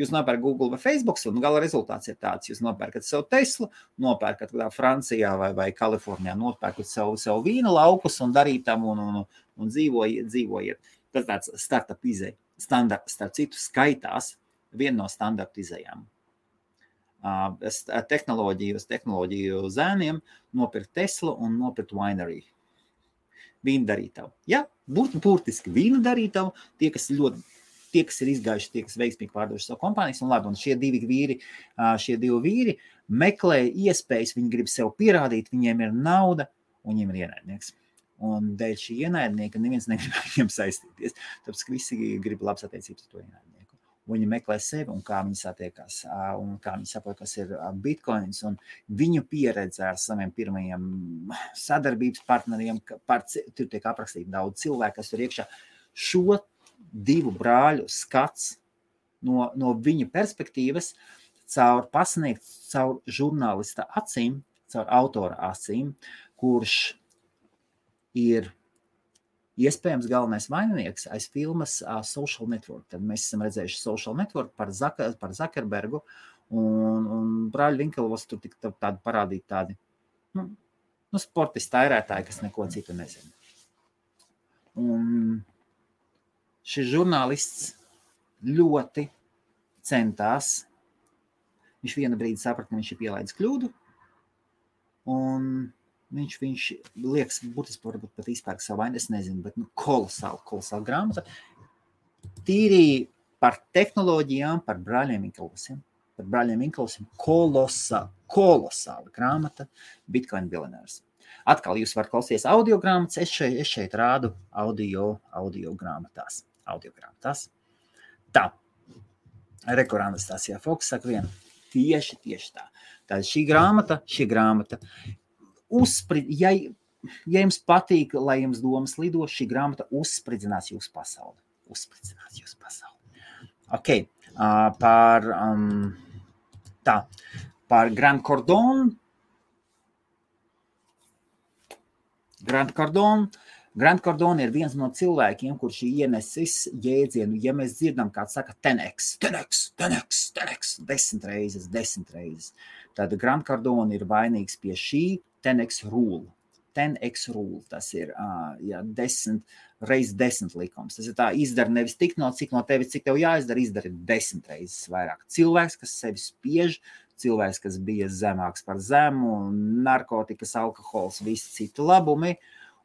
Jūs nopērkat Google vai Facebook, un gala rezultāts ir tāds, jūs nopērkat savu Teslu, nopērkat Francijā vai, vai Kalifornijā, nopērkat savu, savu vīna laukus un darīt tam un, un, un dzīvojiet, dzīvojiet. Tas tāds startup izēja. Standarts, starp citu, skaitās viena no standarta izējām. Tehnoloģiju, tehnoloģiju zēniem nopirkt Tesla un nopirkt Winery vīnu darītavu. Ja? Būt, burtiski vīnu darītavu, tie, kas ļoti. Tie, kas ir izgājuši, tie, kas veiksmīgi pārdevuši savu kompāniju, un labi, un šie divi vīri, šie divi vīri meklē iespējas, viņi grib sev pierādīt, viņiem ir nauda, un viņiem ir ienaidnieks. Un dēļ šī ienaidnieka neviens negrib ar viņiem saistīties. Tāpēc visi grib labas attiecības ar to ienaidnieku viņi meklē sevi un kā viņi satiekās, un kā viņi saprot, kas ir bitkoins. Viņu pieredze ar saviem pirmajiem sadarbības partneriem, par, tur tiek aprakstīti daudz cilvēku, kas tur iekšā. Šo divu brāļu skats no, no viņu perspektīvas, caur pasniegt caur žurnālista acīm, caur autora acīm, kurš ir Iespējams, galvenais vaininieks aiz filmas uh, Social Network. Tad mēs esam redzējuši Social Network par, Zaka, par Zakerbergu, un, un brāļa Vinkelovs tur tik tādi parādīti tādi, nu, nu sportisti tērētāji, kas neko citu nezina. Un šis žurnālists ļoti centās. Viņš vienu brīdi saprata, ka viņš ir pielaidis kļūdu, un Viņš, viņš liekas, būtiski varbūt pat izpērk savu vainu, es nezinu, bet nu, kolosāli, kolosāli grāmata. Tīri par tehnoloģijām, par brāļiem Inkalusiem. Par brāļiem Inkalusiem kolosāli, kolosāli grāmata Bitcoin bilionārs. Atkal jūs varat klausīties audio grāmatas, es šeit, es šeit rādu audio, audio grāmatās. Audio grāmatās. Tā, rekorānas tās jāfokus saka viena. Tieši, tieši tā. Tātad šī grāmata, šī grāmata uzsprid, ja, ja jums patīk, lai jums domas lido, šī grāmata uzspridzinās jūsu pasauli. Uzspridzinās jūsu pasauli. Ok, uh, par, um, tā, par Grand Cordon. Grand Cordon. Grand Cardone ir viens no cilvēkiem, kurš ienesis jēdzienu, ja mēs dzirdam, kāds saka, 10x, 10x, 10x, 10x, desmit reizes, desmit reizes. Tad Grand Cardone ir vainīgs pie šī 10x rule. 10x rule. Tas ir uh, jā, 10 reizes 10 likums. Tas ir tā, izdara nevis tik no cik no tevis, cik tev jāizdara, izdara 10 reizes vairāk. Cilvēks, kas sevi spiež, cilvēks, kas bija zemāks par zemu, narkotikas, alkohols, visi citi labumi.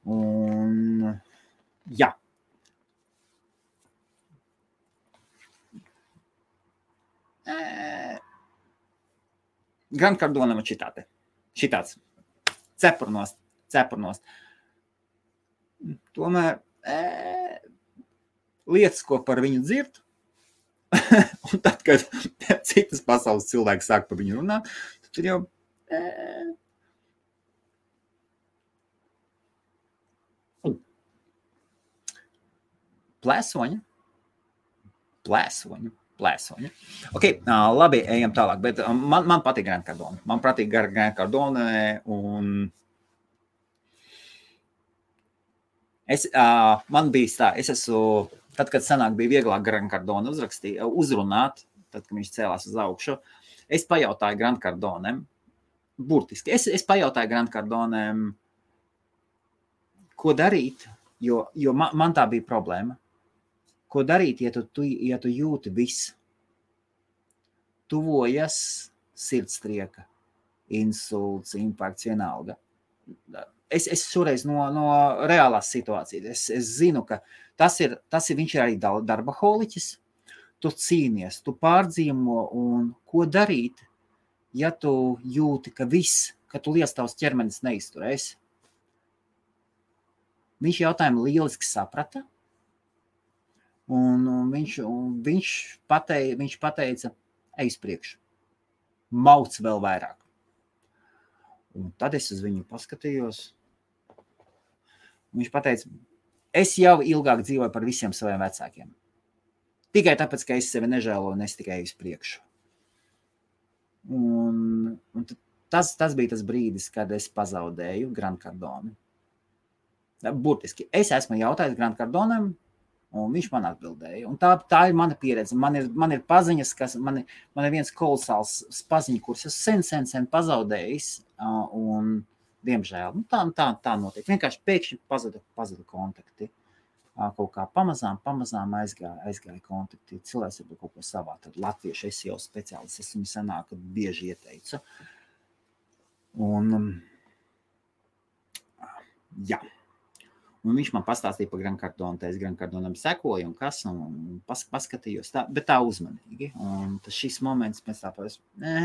Un, jā. Gan Kardonam šitāte. Šitāds cepurnos, cepurnos. Tomēr e, lietas, ko par viņu dzird, un tad, kad citas pasaules cilvēki sāk par viņu runāt, tad jau. E, plēsoņa, plēsoņa, plēsoņa. Ok, labi, ejam tālāk. Bet man, man patīk Grand Cardone. Man patīk Grand Cardone. Un es, uh, man bija tā, es esmu, tad, kad senāk bija vieglāk Grand Cardone uzrakstīt, uzrunāt, tad, kad viņš cēlās uz augšu, es pajautāju Grand Cardonem, burtiski, es, es pajautāju Grand Cardonem, ko darīt, jo, jo man, man tā bija problēma Ko darīt, ja tu, tu, ja tu jūti visu? Tuvojas sirdstrieka, insults, infarkts, vienalga. Es, es šoreiz no, no reālās situācijas, es, es zinu, ka tas ir, tas ir, viņš ir arī darba holiķis, tu cīnies, tu pārdzīvo un ko darīt, ja tu jūti, ka viss, ka tu liels tavs ķermenis neizturēs. Viņš jautājumu lieliski saprata. Un, un viņš, un viņš, patei, viņš pateica, ej uz priekšu, mauc vēl vairāk. Un tad es uz viņu paskatījos. Viņš teica, es jau ilgāk dzīvoju par visiem saviem vecākiem. Tikai tāpēc, ka es sevi nežēloju, un es tikai uz priekšu. Un, un tas, tas bija tas brīdis, kad es pazaudēju Grand Cardonu. Burtiski es esmu jautājis Grand Cardonam, un viņš man atbildēja. Un tā, tā ir mana pieredze. Man ir, man ir paziņas, kas man, man ir viens kolosāls paziņu, kurus es sen, sen, sen pazaudējis. Un, diemžēl nu, tā, tā, tā notiek. Vienkārši pēkšņi pazuda, pazuda kontakti. Kaut kā pamazām, pamazām aizgāja, aizgāja kontakti. Cilvēks ir kaut ko savā. Tad latvieši es jau speciālists, es viņu senāk bieži ieteicu. Un, jā. Un viņš man pastāstīja par Grankārdonu, tā es Grankārdonam sekoju un kas, un pas, paskatījos, tā, bet tā uzmanīgi. Un tas šis moments pēc tā pēc, nē,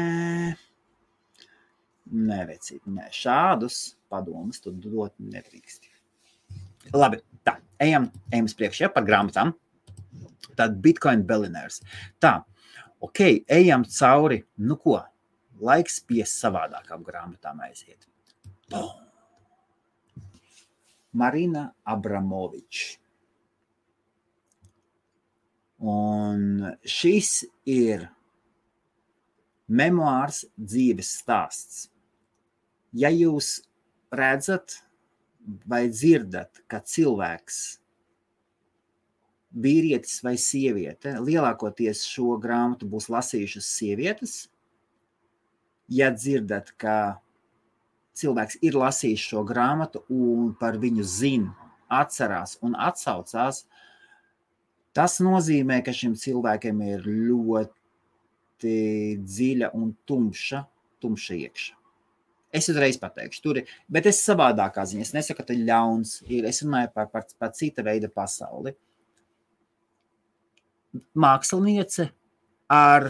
nē, vecīt, nē, šādus padomus tu dot nedrīkst. Labi, tā, ejam, ejam uz priekšu, ja, par grāmatām. Tad Bitcoin Belliners. Tā, ok, ejam cauri, nu ko, laiks pie savādākām grāmatām aiziet. Boom! Marina Abramoviča. Un šis ir memoārs dzīves stāsts. Ja jūs redzat vai dzirdat, ka cilvēks, vīrietis vai sieviete, lielākoties šo grāmatu būs lasījušas sievietes, ja dzirdat, ka cilvēks ir lasījis šo grāmatu un par viņu zina, atcerās un atsaucās, tas nozīmē, ka šim cilvēkam ir ļoti dziļa un tumša, tumša iekšā. Es uzreiz pateikšu, tur ir, bet es savādākā ziņā, es nesaku, ka tas ir ļauns, ir, es runāju par, par, par cita veida pasauli. Māksliniece ar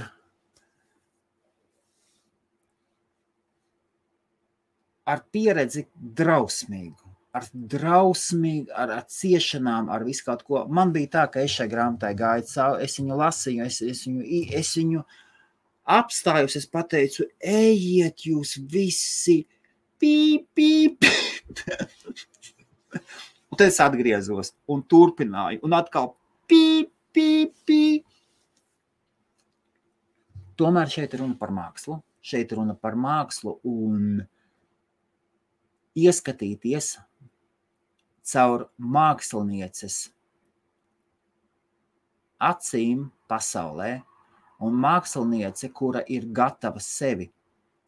ar pieredzi drausmīgu. Ar drausmīgu, ar, ar ciešanām, ar visu kaut ko. Man bija tā, ka es šai grāmatai gāju cauri, es viņu lasīju, es, es, viņu, es viņu apstājos, es pateicu, ejiet jūs visi, pīp, pīp. un tad es atgriezos un turpināju, un atkal pīp, pīp, pīp. Tomēr šeit ir runa par mākslu. Šeit ir runa par mākslu un ieskatīties caur mākslinieces acīm pasaulē, un māksliniece, kura ir gatava sevi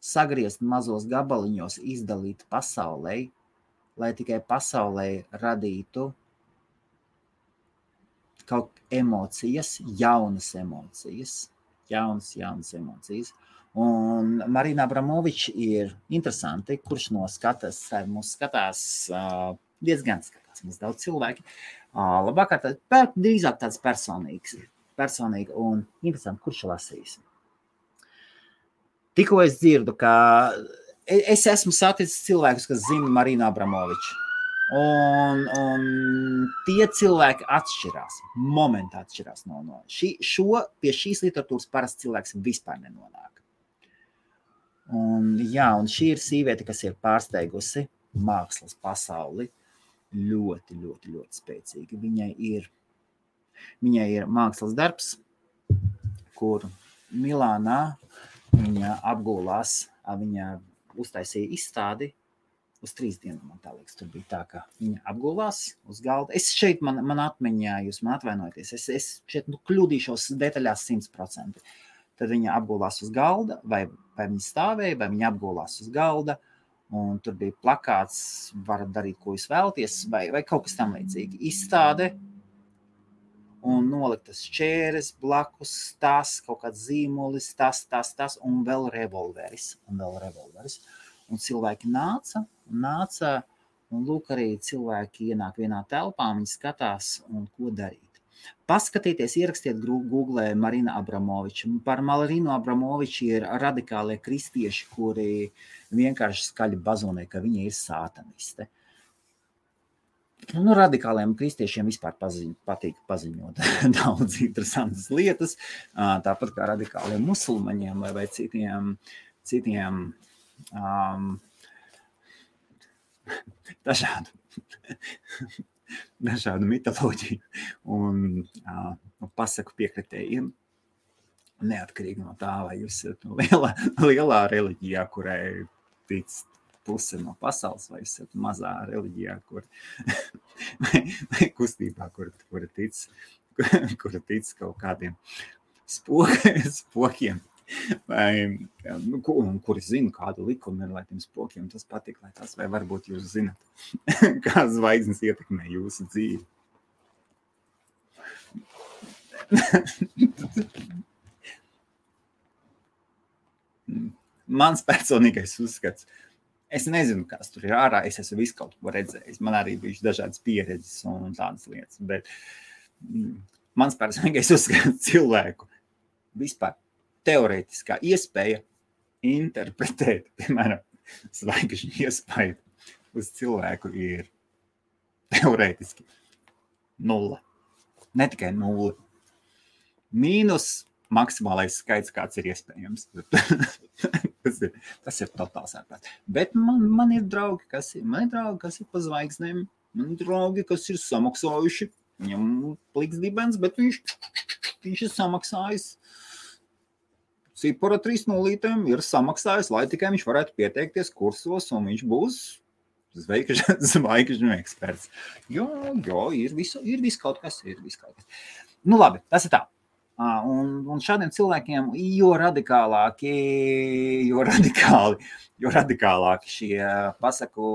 sagriezt mazos gabaliņos, izdalīt pasaulē, lai tikai pasaulē radītu kaut emocijas, jaunas emocijas, jaunas, jaunas emocijas. Un Marina Abramoviča ir interesanti, kurš no skatas, mūs skatās diezgan skatās, mums daudz cilvēki. Labāk, tā drīzāk tāds personīgs, personīgi un interesanti, kurš lasīs. Tikko es dzirdu, ka e, es esmu saticis cilvēkus, kas zina Marinu Abramoviču. Un, un tie cilvēki atšķirās, momentā atšķirās no, no šī. Šo, pie šīs literatūras parasti cilvēks vispār nenonāk. Un, jā, un šī ir sieviete, kas ir pārsteigusi mākslas pasauli ļoti, ļoti, ļoti spēcīgi. Viņai ir, viņai ir mākslas darbs, kur Milānā viņa apgulās, viņa uztaisīja izstādi uz trīs dienām. Man liekas, tur bija tā, ka viņa apgulās uz galda. Es šeit, man, man atmiņā, jūs man atvainojaties, es, es šeit nu, kļūdīšos detaļās simt procenti. Tad viņa apgulās uz galda vai vai viņi stāvēja, vai viņi apgulās uz galda. Un tur bija plakāts, varat darīt, ko jūs vēlaties, vai, vai kaut kas tamlīdzīgs. Izstāde un noliktas čēres, blakus tas, kaut kāds zīmolis, tas, tas, tas, un vēl revolveris. Un vēl revolveris. Un cilvēki nāca, nāca, un lūk, arī cilvēki ienāk vienā telpā, viņi skatās, un ko darīt. Paskatieties, ierakstiet Google Marina Abramoviča. Par Marinu Abramoviču ir radikālie kristieši, kuri vienkārši skaļi bazonē, ka viņa ir sātaniste. Nu, radikāliem kristiešiem vispār paziņ, patīk paziņot daudz interesantas lietas, tāpat kā radikāliem musulmaņiem vai, vai citiem, citiem um, dažādu, dažādu mitoloģiju un uh, pasaku piekritējiem. Neatkarīgi no tā, vai jūs esat lielā, lielā reliģijā, kurai tic puse no pasaules, vai esat mazā reliģijā, kur, vai, vai kustībā, kur, kur, tic, kur tic kaut kādiem spokiem. Vai, nu, un kuri zina, kādu likumu ir, lai tiem spokiem tas patīk, lai tas, vai varbūt jūs zinat, kā zvaigznes ietekmē jūsu dzīvi. Mans personīgais uzskats Es nezinu, kas tur ir ārā. Es esmu visu kaut ko redzējis. Man arī bija dažādas pieredzes un tādas lietas. Bet mm, mans personīgais uzskats cilvēku vispār teorētiskā iespēja interpretēt, piemēram, zvaigžņu iespēju uz cilvēku ir teorētiski nulle. Ne tikai nulle. Mīnus maksimālais skaits, kāds ir iespējams. tas, ir, tas ir totāls ārprāts. Bet man, man ir draugi, kas ir, man ir draugi, kas ir pa zvaigznēm. Man ir draugi, kas ir samaksājuši. Viņam pliks dibens, bet viņš, viņš ir samaksājis. Sīpora 3.0 ir samaksājis, lai tikai viņš varētu pieteikties kursos, un viņš būs zvaigžņu eksperts. Jo, jo ir, visu, ir viss kaut kas, ir viss kaut kas. Nu labi, tas ir tā. Un, un šādiem cilvēkiem, jo radikālāki, jo radikāli, jo radikālāki šie pasaku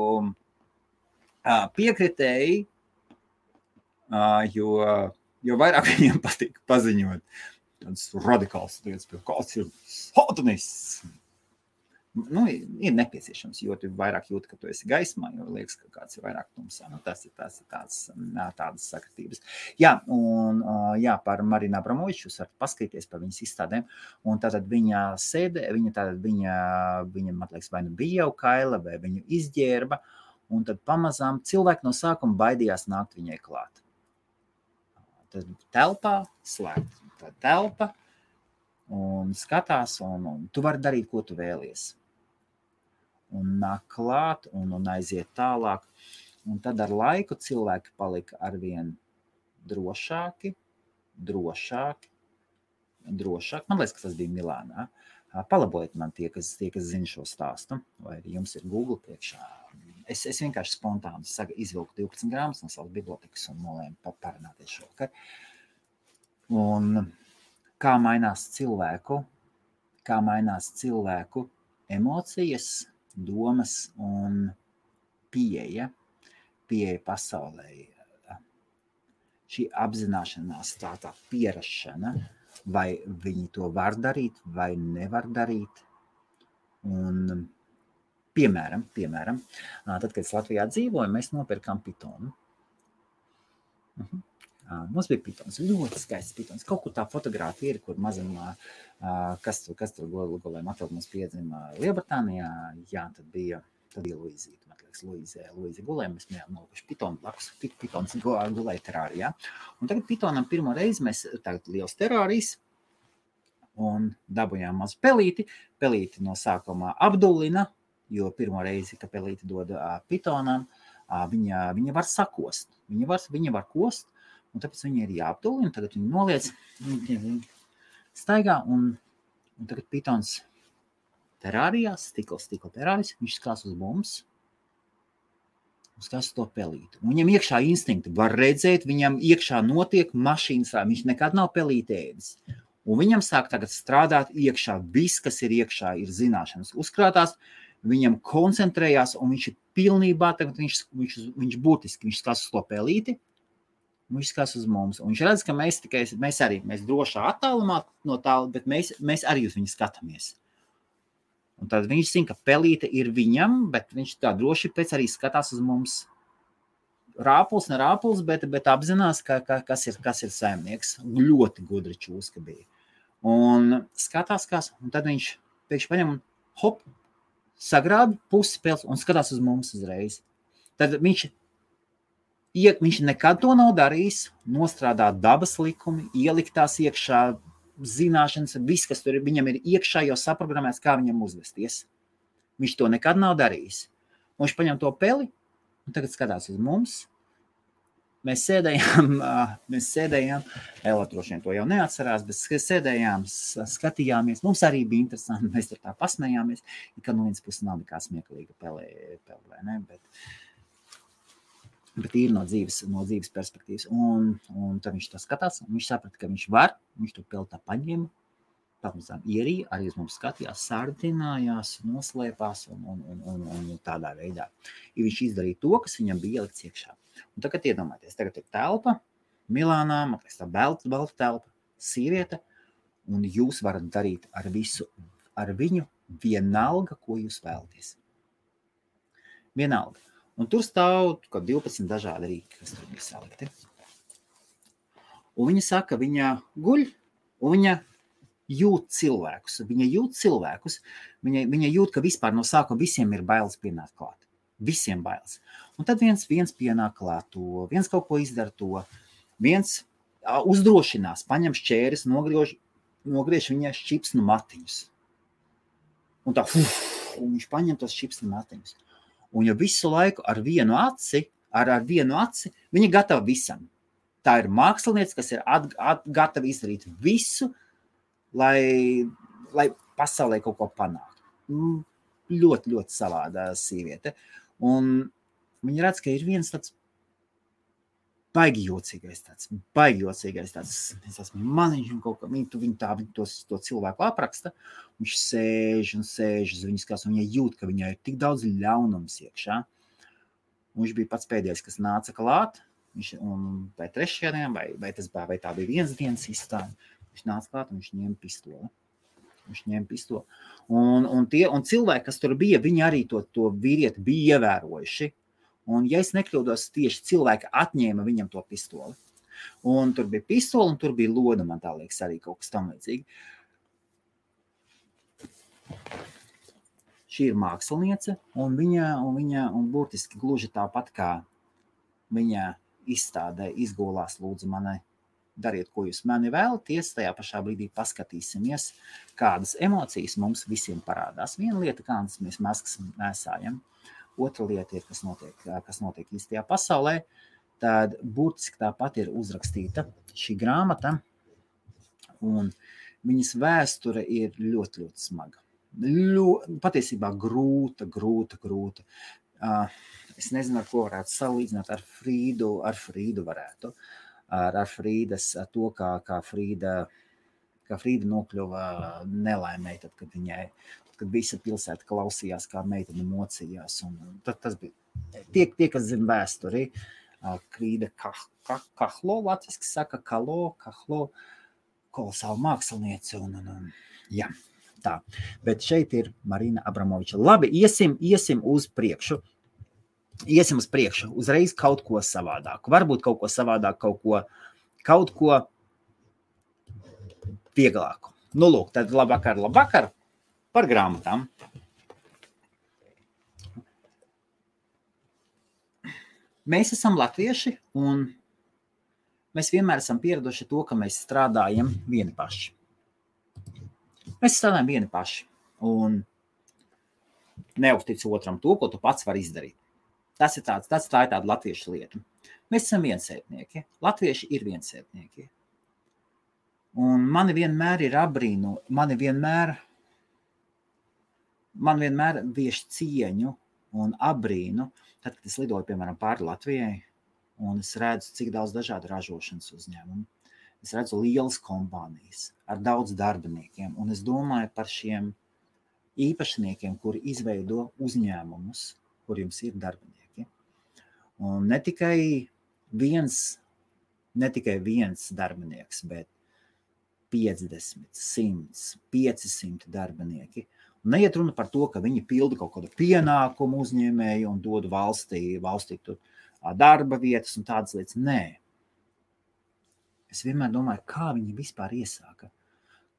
piekritēji, jo, jo vairāk viņiem patīk paziņot tādas radikālas lietas, kāds ir satanisms nu, ir nepieciešams, jo tu vairāk jūti, ka tu esi gaismā, jo liekas, ka kāds ir vairāk tumsā. Nu, tas ir tas, tāds, tādas sakritības. Jā, un jā, par Marinu Abramoviču jūs varat paskatīties par viņas izstādēm. Un tātad viņa sēdē, viņa tātad viņa, viņa, man liekas, vai nu bija jau kaila, vai viņu izģērba. Un tad pamazām cilvēki no sākuma baidījās nākt viņai klāt. Tad telpā slēgt. Tā telpa, un skatās, un, un tu vari darīt, ko tu vēlies un nāk klāt un, un aiziet tālāk. Un tad ar laiku cilvēki palika arvien drošāki, drošāki, drošāki. Man liekas, ka tas bija Milānā. Palabojiet man tie, kas, tie, kas zina šo stāstu, vai arī jums ir Google priekšā. Es, es vienkārši spontāni izvilku 12 grāmatas no savas bibliotekas un nolēmu parunāties šovakar. Un kā mainās cilvēku, kā mainās cilvēku emocijas, domas un pieeja, pieeja pasaulē. Šī apzināšanās, tā tā pierašana, vai viņi to var darīt, vai nevar darīt. Un, piemēram, piemēram, tad, kad es Latvijā dzīvoju, mēs nopirkām pitonu. Uh -huh. Mums bija pitons, ļoti skaists pitons. Kaut kur tā fotografija ir, kur mazumā, kas tur, kas tur gulēja Matilda mums piedzima Lielbritānijā. Jā, tad bija, tad bija Luizīta, man liekas, Luizē, Luizē gulēja. Mēs bijām nolikuši pitonu blakus, pitons gulēja terārijā. Un tagad pitonam pirmo reizi mēs tagad liels terārijas un dabūjām mazu pelīti. Pelīti no sākumā apdullina, jo pirmo reizi, kad pelīti dod pitonam, viņa, viņa var sakost. Viņa var, viņa var kost, Un tāpēc viņi ir jāapdulina. Tagad viņi noliec, viņi staigā. Un, un tagad pitons terārijā, stikla, stikla terārijas, viņš skās uz mums. Skās to pelīt. Un viņam iekšā instinkti var redzēt, viņam iekšā notiek mašīnas, viņš nekad nav pelītējis. Un viņam sāk tagad strādāt iekšā. Viss, kas ir iekšā, ir zināšanas uzkrātās. Viņam koncentrējās, un viņš ir pilnībā, viņš, viņš, viņš būtiski, viņš skās uz to pelīti, Viņš skatās uz mums. Un viņš redz, ka mēs tikai mēs arī mēs drošā attālumā no tā, bet mēs, mēs arī uz viņu skatāmies. Un tad viņš zina, ka pelīte ir viņam, bet viņš tā droši pēc arī skatās uz mums. Rāpuls, ne rāpuls, bet, bet apzinās, ka, ka, kas, ir, kas ir saimnieks. Ļoti gudri čūska bija. Un skatās, kas, un tad viņš pēkšņi paņem un hop, sagrābi pusi pils un skatās uz mums uzreiz. Tad viņš Ja viņš nekad to nav darījis, nostrādāt dabas likumi, ielikt tās iekšā, zināšanas, viss, kas tur viņam ir iekšā jau saprogrammēts, kā viņam uzvesties. Viņš to nekad nav darījis. Un viņš paņem to peli un tagad skatās uz mums. Mēs sēdējām, mēs sēdējām, Ela droši vien to jau neatcerās, bet sēdējām, skatījāmies. Mums arī bija interesanti, mēs tur tā pasmējāmies. Ka no vienas puses nav nekā smieklīga pelē, pelē ne? bet, bet ir no dzīves, no dzīves perspektīvas. Un, un tad viņš to skatās, un viņš saprata, ka viņš var, viņš to peltā paņēma, pamazām ierīja, arī uz mums skatījās, sārdinājās, noslēpās un, un, un, un, un tādā veidā. Ja viņš izdarīja to, kas viņam bija ielikts iekšā. Un tagad iedomājieties, tagad ir telpa, Milānā, man liekas, tā balta, balta telpa, sieviete, un jūs varat darīt ar visu, ar viņu vienalga, ko jūs vēlaties. Vienalga. Un tur stāv kaut 12 dažādi rīki, kas tur bija salikti. Un viņa saka, viņa guļ, un viņa jūt cilvēkus. Viņa jūt cilvēkus. Viņa, viņa jūt, ka vispār no sākuma visiem ir bailes pienākt klāt. Visiem bailes. Un tad viens, viens pienāk klāt to, viens kaut ko izdara to, viens uzdrošinās, paņem šķēres, nogriež, nogriež viņai šķipsnu matiņus. Un tā, uf, un viņš paņem tos šķipsnu matiņus. Un jau visu laiku ar vienu aci, ar, ar vienu aci, viņa gatava visam. Tā ir mākslinieca, kas ir at, at, gatava izdarīt visu, lai, lai pasaulē kaut ko panāktu. Mm, ļoti, ļoti savāda sieviete. Un viņi redz, ka ir viens tāds baigi jocīgais, tāds baigi jocīgais, tāds, es esmu maniņš un kaut kā, viņi, tu, viņi tā, viņi tos, to cilvēku apraksta, viņš sēž un sēž uz viņas kās, un viņa jūt, ka viņai ir tik daudz ļaunums iekšā. Un viņš bija pats pēdējais, kas nāca klāt, viņš, un vai trešajā dienā, vai, vai, tas, vai tā bija viens dienas izstāde, viņš nāca klāt un viņš ņēma pistoli. Viņš ņēma pistoli. Un, un, tie, un cilvēki, kas tur bija, viņi arī to, to vīrieti bija ievērojuši. Un, ja es nekļūdos, tieši cilvēki atņēma viņam to pistoli. Un tur bija pistole, un tur bija loda, man tā liekas, arī kaut kas tamlīdzīgs. Šī ir māksliniece, un viņa, un viņa un burtiski gluži tāpat kā viņa izstādē izgulās, lūdzu, manai dariet, ko jūs mani vēlaties. Tajā pašā brīdī paskatīsimies, kādas emocijas mums visiem parādās. Viena lieta, kādas mēs maskas nesājam, otra lieta ir, kas notiek, kas notiek īstajā pasaulē. Tad būtiski tāpat ir uzrakstīta šī grāmata, un viņas vēsture ir ļoti, ļoti smaga. Ļo, patiesībā grūta, grūta, grūta. Uh, es nezinu, ar ko varētu salīdzināt ar Frīdu. Ar Frīdu varētu. Ar, ar Frīdas, ar to, kā, kā Frīda, kā Frīda nokļuva nelaimē, tad, kad viņai, kad visa pilsēta klausījās, kā meitene mocījās. Tad, tas bija tie, tie kas zina vēsturi. Krīda Kahlo, latviski saka, Kalo, Kahlo, kolosāla māksliniece. Un, un, un, jā, tā. Bet šeit ir Marina Abramoviča. Labi, iesim, iesim uz priekšu iesim uz priekšu, uzreiz kaut ko savādāku. Varbūt kaut ko savādāku, kaut ko, kaut ko vieglāku. Nu, lūk, tad labvakar, labvakar par grāmatām. Mēs esam latvieši, un mēs vienmēr esam pieraduši to, ka mēs strādājam vieni paši. Mēs strādājam vieni paši, un neuztic otram to, ko tu pats vari izdarīt. Tas ir tāds, tas tā ir tāda latviešu lieta. Mēs esam viensētnieki. Latvieši ir viensētnieki. Un mani vienmēr ir abrīnu, mani vienmēr, man vienmēr vieš cieņu un abrīnu, tad, kad es lidoju, piemēram, pāri Latvijai, un es redzu, cik daudz dažādu ražošanas uzņēmumu. Es redzu lielas kompānijas ar daudz darbiniekiem, un es domāju par šiem īpašniekiem, kuri izveido uzņēmumus, kur jums ir darbinieki. Un ne tikai viens, ne tikai viens darbinieks, bet 50, 100, 500 darbinieki. Neiet runa par to, ka viņi pilda kaut kādu pienākumu uzņēmēju un dod valstī, valstī tur darba vietas un tādas lietas. Nē. Es vienmēr domāju, kā viņi vispār iesāka.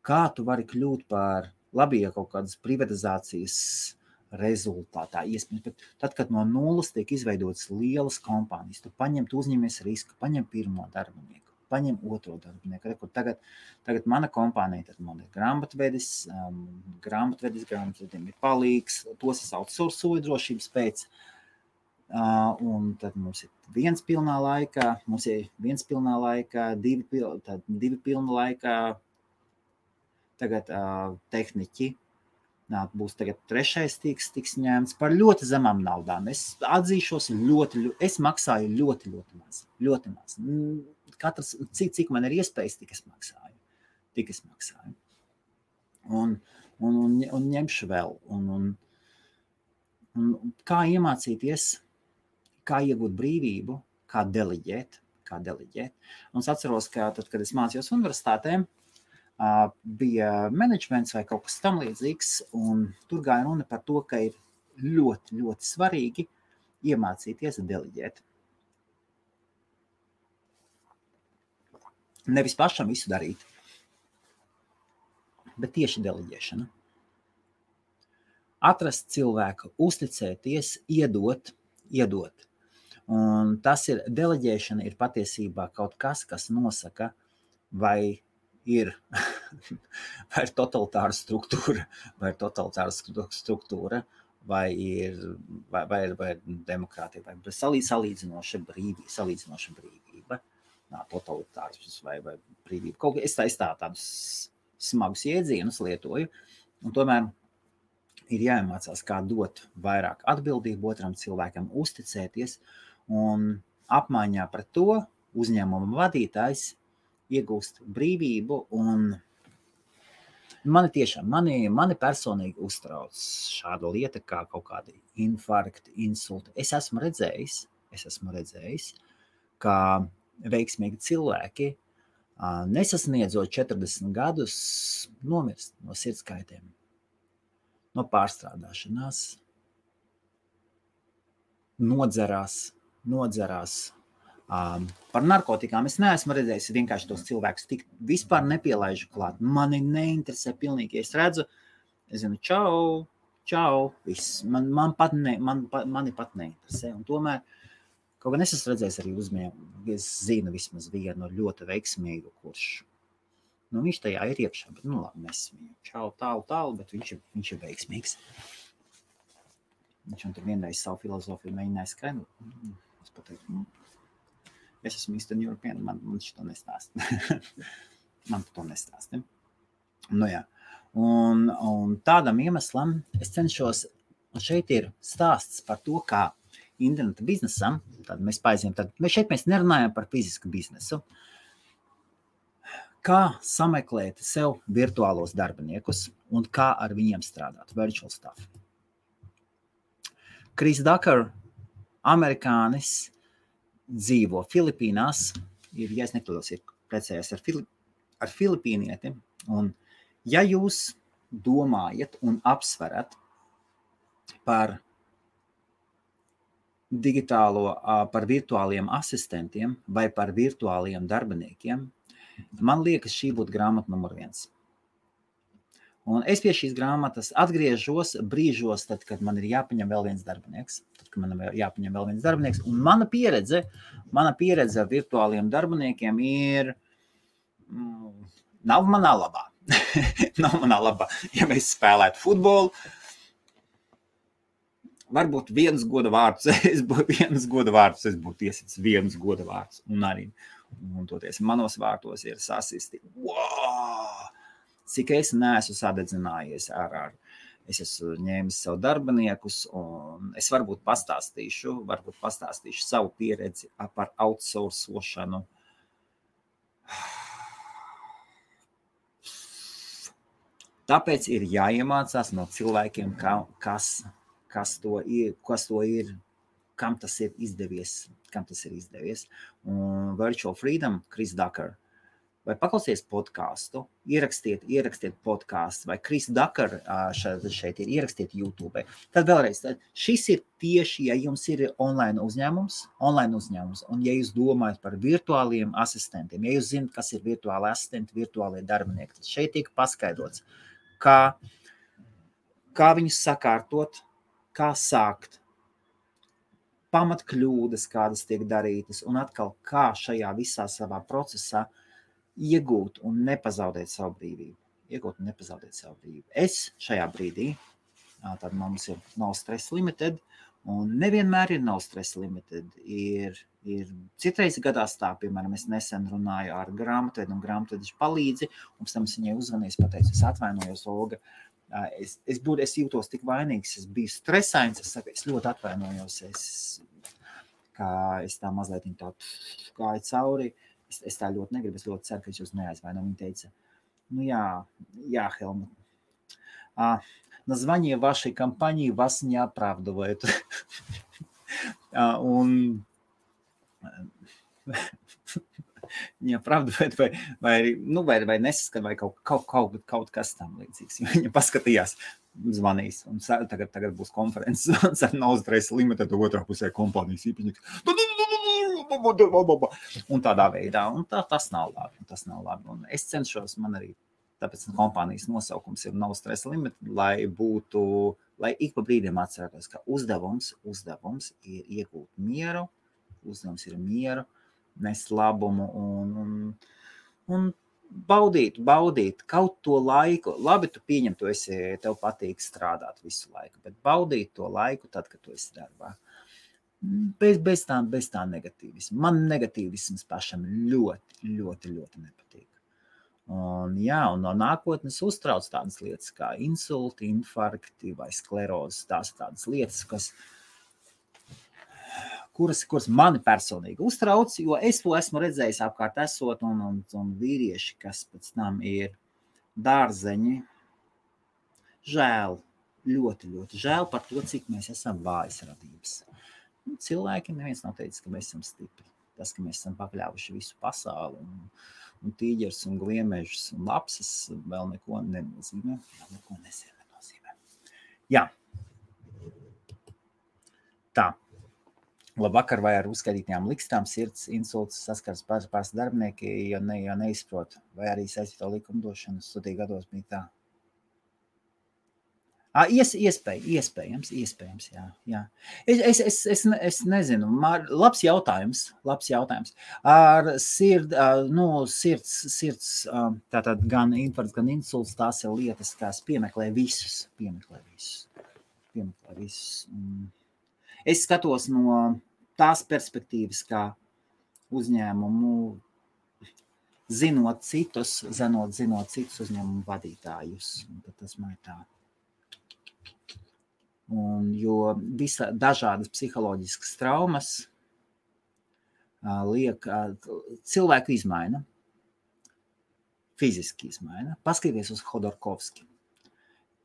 Kā tu vari kļūt par labi, ja kaut kādas privatizācijas rezultātā. Iespējams, bet tad, kad no nulles tiek izveidotas lielas kompānijas, tu paņem, tu uzņemies risku, paņem pirmo darbinieku, paņem otro darbinieku. Re, tagad, tagad mana kompānija, tad man ir grāmatvedis, um, grāmatvedis, grāmatvedim ir palīgs, tos es outsourcoju drošības pēc. Uh, un tad mums ir viens pilnā laikā, mums ir viens pilnā laikā, divi, pil, divi pilna laikā, tagad uh, tehniķi, būs tagad trešais tiks, tiks ņemts par ļoti zemām naudām. Es atzīšos, ļoti, ļoti es maksāju ļoti, ļoti maz. Ļoti maz. Katrs, cik, cik man ir iespējas, tik es maksāju. Tik es maksāju. Un, un, un, un ņemšu vēl. Un, un, un kā iemācīties, kā iegūt brīvību, kā deliģēt. Kā deliģēt. Un es atceros, ka tad, kad es mācījos universitātēm, bija menedžments vai kaut kas tamlīdzīgs. Tur gāja runa par to, ka ir ļoti, ļoti svarīgi iemācīties deleģēt. Nevis pašam visu darīt, bet tieši deleģēšana. Atrast cilvēku, uzticēties, iedot, iedot. Un tas ir deleģēšana, ir patiesībā kaut kas, kas nosaka, vai ir, vai ir totalitāra struktūra, vai ir totalitāra struktūra, vai ir, vai, vai vai ir demokrātija, vai ir salī, salīdzinoša brīvība, salīdzinoša brīvība, nā, totalitārs vai, vai brīvība. Kaut kā es tā, es tā tādus smagus iedzienus lietoju, un tomēr ir jāiemācās, kā dot vairāk atbildību otram cilvēkam, uzticēties, un apmaiņā par to uzņēmuma vadītājs iegūst brīvību. Mani tiešām, mani, mani personīgi uztrauc šāda lieta, kā kaut kādi infarkti, insulti. Es esmu redzējis, es esmu redzējis, ka veiksmīgi cilvēki, nesasniedzot 40 gadus, nomirst no sirdskaitiem, no pārstrādāšanās, nodzerās, nodzerās Um, par narkotikām es neesmu redzējis vienkārši tos cilvēkus tik vispār nepielaižu klāt. Mani neinteresē pilnīgi, es redzu, es zinu, čau, čau, viss. Man, man pat ne, man, mani pat neinteresē. Un tomēr, kaut gan es esmu redzējis arī uzņēmumu, es zinu vismaz vienu ļoti veiksmīgu, kurš, nu viņš tajā ir iekšā, bet, nu labi, mēs viņu čau, tālu, tālu, bet viņš ir, viņš ir veiksmīgs. Viņš man tur vienreiz savu filozofiju mēģināja skaidrot. Es pateicu, nu, es esmu Eastern European, man, man šito nestāst. man to nestāst. Ne? Nu, jā. un, un tādam iemeslam es cenšos, un šeit ir stāsts par to, kā interneta biznesam, tad mēs paiziem, tad mēs šeit mēs nerunājam par fizisku biznesu, kā sameklēt sev virtuālos darbiniekus un kā ar viņiem strādāt, virtual stuff. Kris Dakar, amerikānis, dzīvo Filipīnās, ir, ja es nekļūdos, ir precējies ar, Filip, ar filipīnieti. Un, ja jūs domājat un apsverat par digitālo, par virtuāliem asistentiem vai par virtuāliem darbiniekiem, man liekas, šī būtu grāmata numur viens. Un es pie šīs grāmatas atgriežos brīžos, tad, kad man ir jāpaņem vēl viens darbinieks. Tad, kad man ir jāpaņem vēl viens darbinieks. Un mana pieredze, mana pieredze ar virtuāliem darbiniekiem ir. Mm, nav manā labā. nav manā labā. Ja mēs spēlētu futbolu, varbūt viens goda vārds, es būtu viens goda vārds, es būtu iesicis viens goda vārds. Un arī, un toties manos vārtos ir sasisti. Wow! cik es neesmu sadedzinājies ar, ar es esmu ņēmis savu darbiniekus, un es varbūt pastāstīšu, varbūt pastāstīšu savu pieredzi par outsourcošanu. Tāpēc ir jāiemācās no cilvēkiem, ka, kas, kas, to ir, kas to ir, kam tas ir izdevies. Kam tas ir izdevies. Un Virtual Freedom, Chris Ducker, vai paklausieties podkāstu, ierakstiet, ierakstiet podkāstu, vai Kris Dakar šeit, šeit ir ierakstiet YouTube. Tad vēlreiz, tad šis ir tieši, ja jums ir online uzņēmums, online uzņēmums, un ja jūs domājat par virtuāliem asistentiem, ja jūs zinat, kas ir virtuāli asistenti, virtuālie darbinieki, tad šeit tiek paskaidrots, kā, kā viņus sakārtot, kā sākt, pamatkļūdas, kādas tiek darītas, un atkal kā šajā visā savā procesā iegūt un nepazaudēt savu brīvību. Iegūt un nepazaudēt savu brīvību. Es šajā brīdī, tad mums ir no stresa limited, un nevienmēr ir no stresa limited. Ir, ir citreiz gadās tā, piemēram, es nesen runāju ar grāmatvedu, un grāmatvedis palīdzi, un pēc tam es viņai uzvanīju, pateicu, es atvainojos, Olga, Es, es, būtu, es jūtos tik vainīgs, es biju stresains. Es, saku, es ļoti atvainojos. Es, es tā mazliet tā gāju cauri. Es, es tā ļoti negribu. Es ļoti ceru, ka es jūs neaizvainoju. Viņa teica, nu jā, jā Helma. А, название вашей компании вас не оправдывает. а, он neapstrādājot, vai, vai, nu, vai, vai nesaskat, vai kaut, kaut, kaut, kaut kas tam līdzīgs. Viņa paskatījās, zvanīs, un tagad, tagad būs konferences, un nav stresa limited, otrā pusē kompānijas īpašnieks. Un tādā veidā, un tā, tas nav labi. Tas nav labi. Un es cenšos, man arī tāpēc kompānijas nosaukums ir nav stresa limita, lai būtu, lai ik pa brīdim atcerētos, ka uzdevums, uzdevums ir iegūt mieru, uzdevums ir mieru, nes labumu un, un, un baudīt, baudīt kaut to laiku. Labi, tu pieņem, tu esi, tev patīk strādāt visu laiku, bet baudīt to laiku tad, kad tu esi darbā. Bez, bez, tā, bez tā negatīvisma. Man negatīvisms pašam ļoti, ļoti, ļoti nepatīk. Un, jā, un no nākotnes uztrauc tādas lietas kā insulti, infarkti vai sklerozes. Tās ir tādas lietas, kas manā kuras, kuras mani personīgi uztrauc, jo es to esmu redzējis apkārt esot, un, un, un vīrieši, kas pēc tam ir dārzeņi. Žēl, ļoti, ļoti žēl par to, cik mēs esam vājas radības. Nu, cilvēki neviens nav teicis, ka mēs esam stipri. Tas, ka mēs esam pakļāvuši visu pasauli, un, un tīģeris, un gliemežs, un lapsas, vēl neko nenozīmē. Vēl neko nenozīmē. Jā. Tā. Labvakar, vai ar uzskaitītajām likstām sirds insults saskars pāris darbinieki, ja, ne, ja neizprot, vai arī saistīto likumdošanu studiju gados bija tā. À, ies, iespēj, iespējams, iespējams, jā. jā. Es, es, es, es, es nezinu, Mār, labs jautājums, labs jautājums. Ar sird, nu, sirds, sirds, tātad gan infarkts, gan insults, tās ir lietas, kas piemeklē visus, piemeklē visus, piemeklē visus. Es skatos no tās perspektīvas, kā uzņēmumu, zinot citus, zinot, zinot citus uzņēmumu vadītājus. Tas man ir tā. Un, jo visa, dažādas psiholoģiskas traumas liek cilvēku izmaina, fiziski izmaina. Paskaties uz Hodorkovski.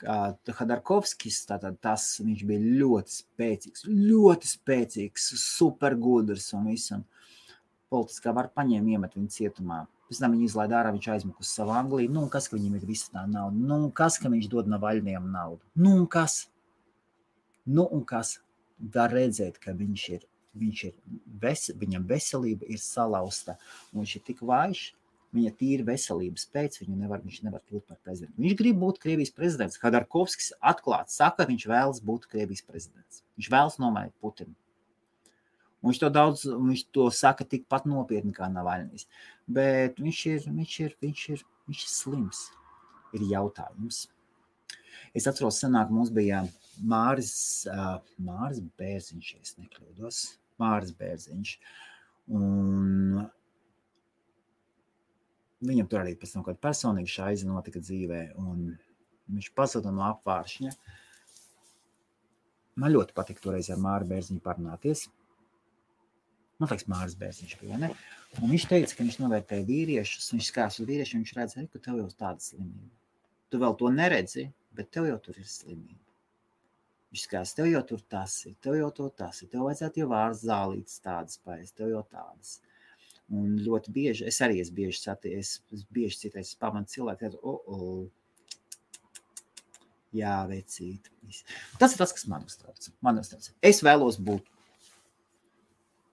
Hadarkovskis, tātad tas viņš bija ļoti spēcīgs, ļoti spēcīgs, supergudrs un visam. Politiskā var paņēma, iemet viņu cietumā. Pēc tam viņi izlaida ārā, viņš aizmuka uz savu Angliju. Nu, kas, ka viņam ir visa tā nauda? Nu, kas, ka viņš dod navaļņiem naudu? Nu, un kas? Nu, un kas? Var redzēt, ka viņš ir, viņš ir ves, viņam veselība ir salauzta, un viņš ir tik vājš, viņa tīra veselības pēc, nevar, viņš nevar kļūt par prezidentu. Viņš grib būt Krievijas prezidents. Hadarkovskis atklāti saka, ka viņš vēlas būt Krievijas prezidents. Viņš vēlas nomainīt Putinu. Un viņš to daudz, viņš to saka tikpat nopietni kā Navaļnijas. Bet viņš ir, viņš ir, viņš ir, viņš ir slims. Ir jautājums. Es atceros, senāk mums bija Māris, Māris Bērziņš, ja nekļūdos. Māris Bērziņš. Un viņam tur arī pēc tam kāda personīga šaiza notika dzīvē, un viņš pazuda no apvāršņa. Man ļoti patika toreiz ar Māru Bērziņu parunāties. Man liekas, Mārcis Bērziņš bija. Ne? Un viņš teica, ka viņš novērtēja vīriešus, viņš skatās uz vīriešiem, viņš redz, ka tev jau tāda slimība. Tu vēl to neredzi, bet tev jau tur ir slimība. Viņš skatās, tev jau tur tas ir, tev jau to tas ir, tev vajadzētu jau vārds zālītas tādas pēc, tev jau tādas. Un ļoti bieži, es arī esmu bieži satiecies, es bieži citreiz pamanu cilvēku, ka, oh, oh, jā, vecīt. Tas ir tas, kas man uztrauc. Man uztrauc. Es vēlos būt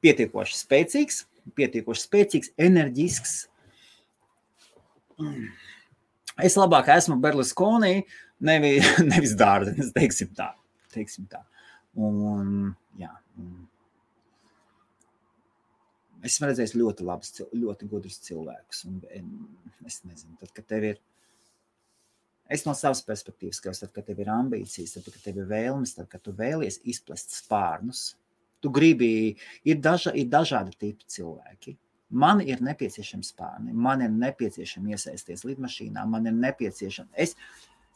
pietiekoši spēcīgs, pietiekoši spēcīgs, enerģisks. Es labāk esmu Berlusconi, nevis, nevis dārzenis, teiksim tā. Teiksim tā. Un, jā, un esmu redzējis ļoti labus, ļoti gudrus cilvēkus. Un es nezinu, tad, kad tev ir. Es no savas perspektīvas skatos, tad, kad tev ir ambīcijas, tad, kad tev ir vēlmes, tad, kad tu vēlies izplest spārnus, tu gribi, ir, daža, ir dažādi tipi cilvēki. Man ir nepieciešams spārni, man ir nepieciešams iesaisties lidmašīnā, man ir nepieciešams. Es,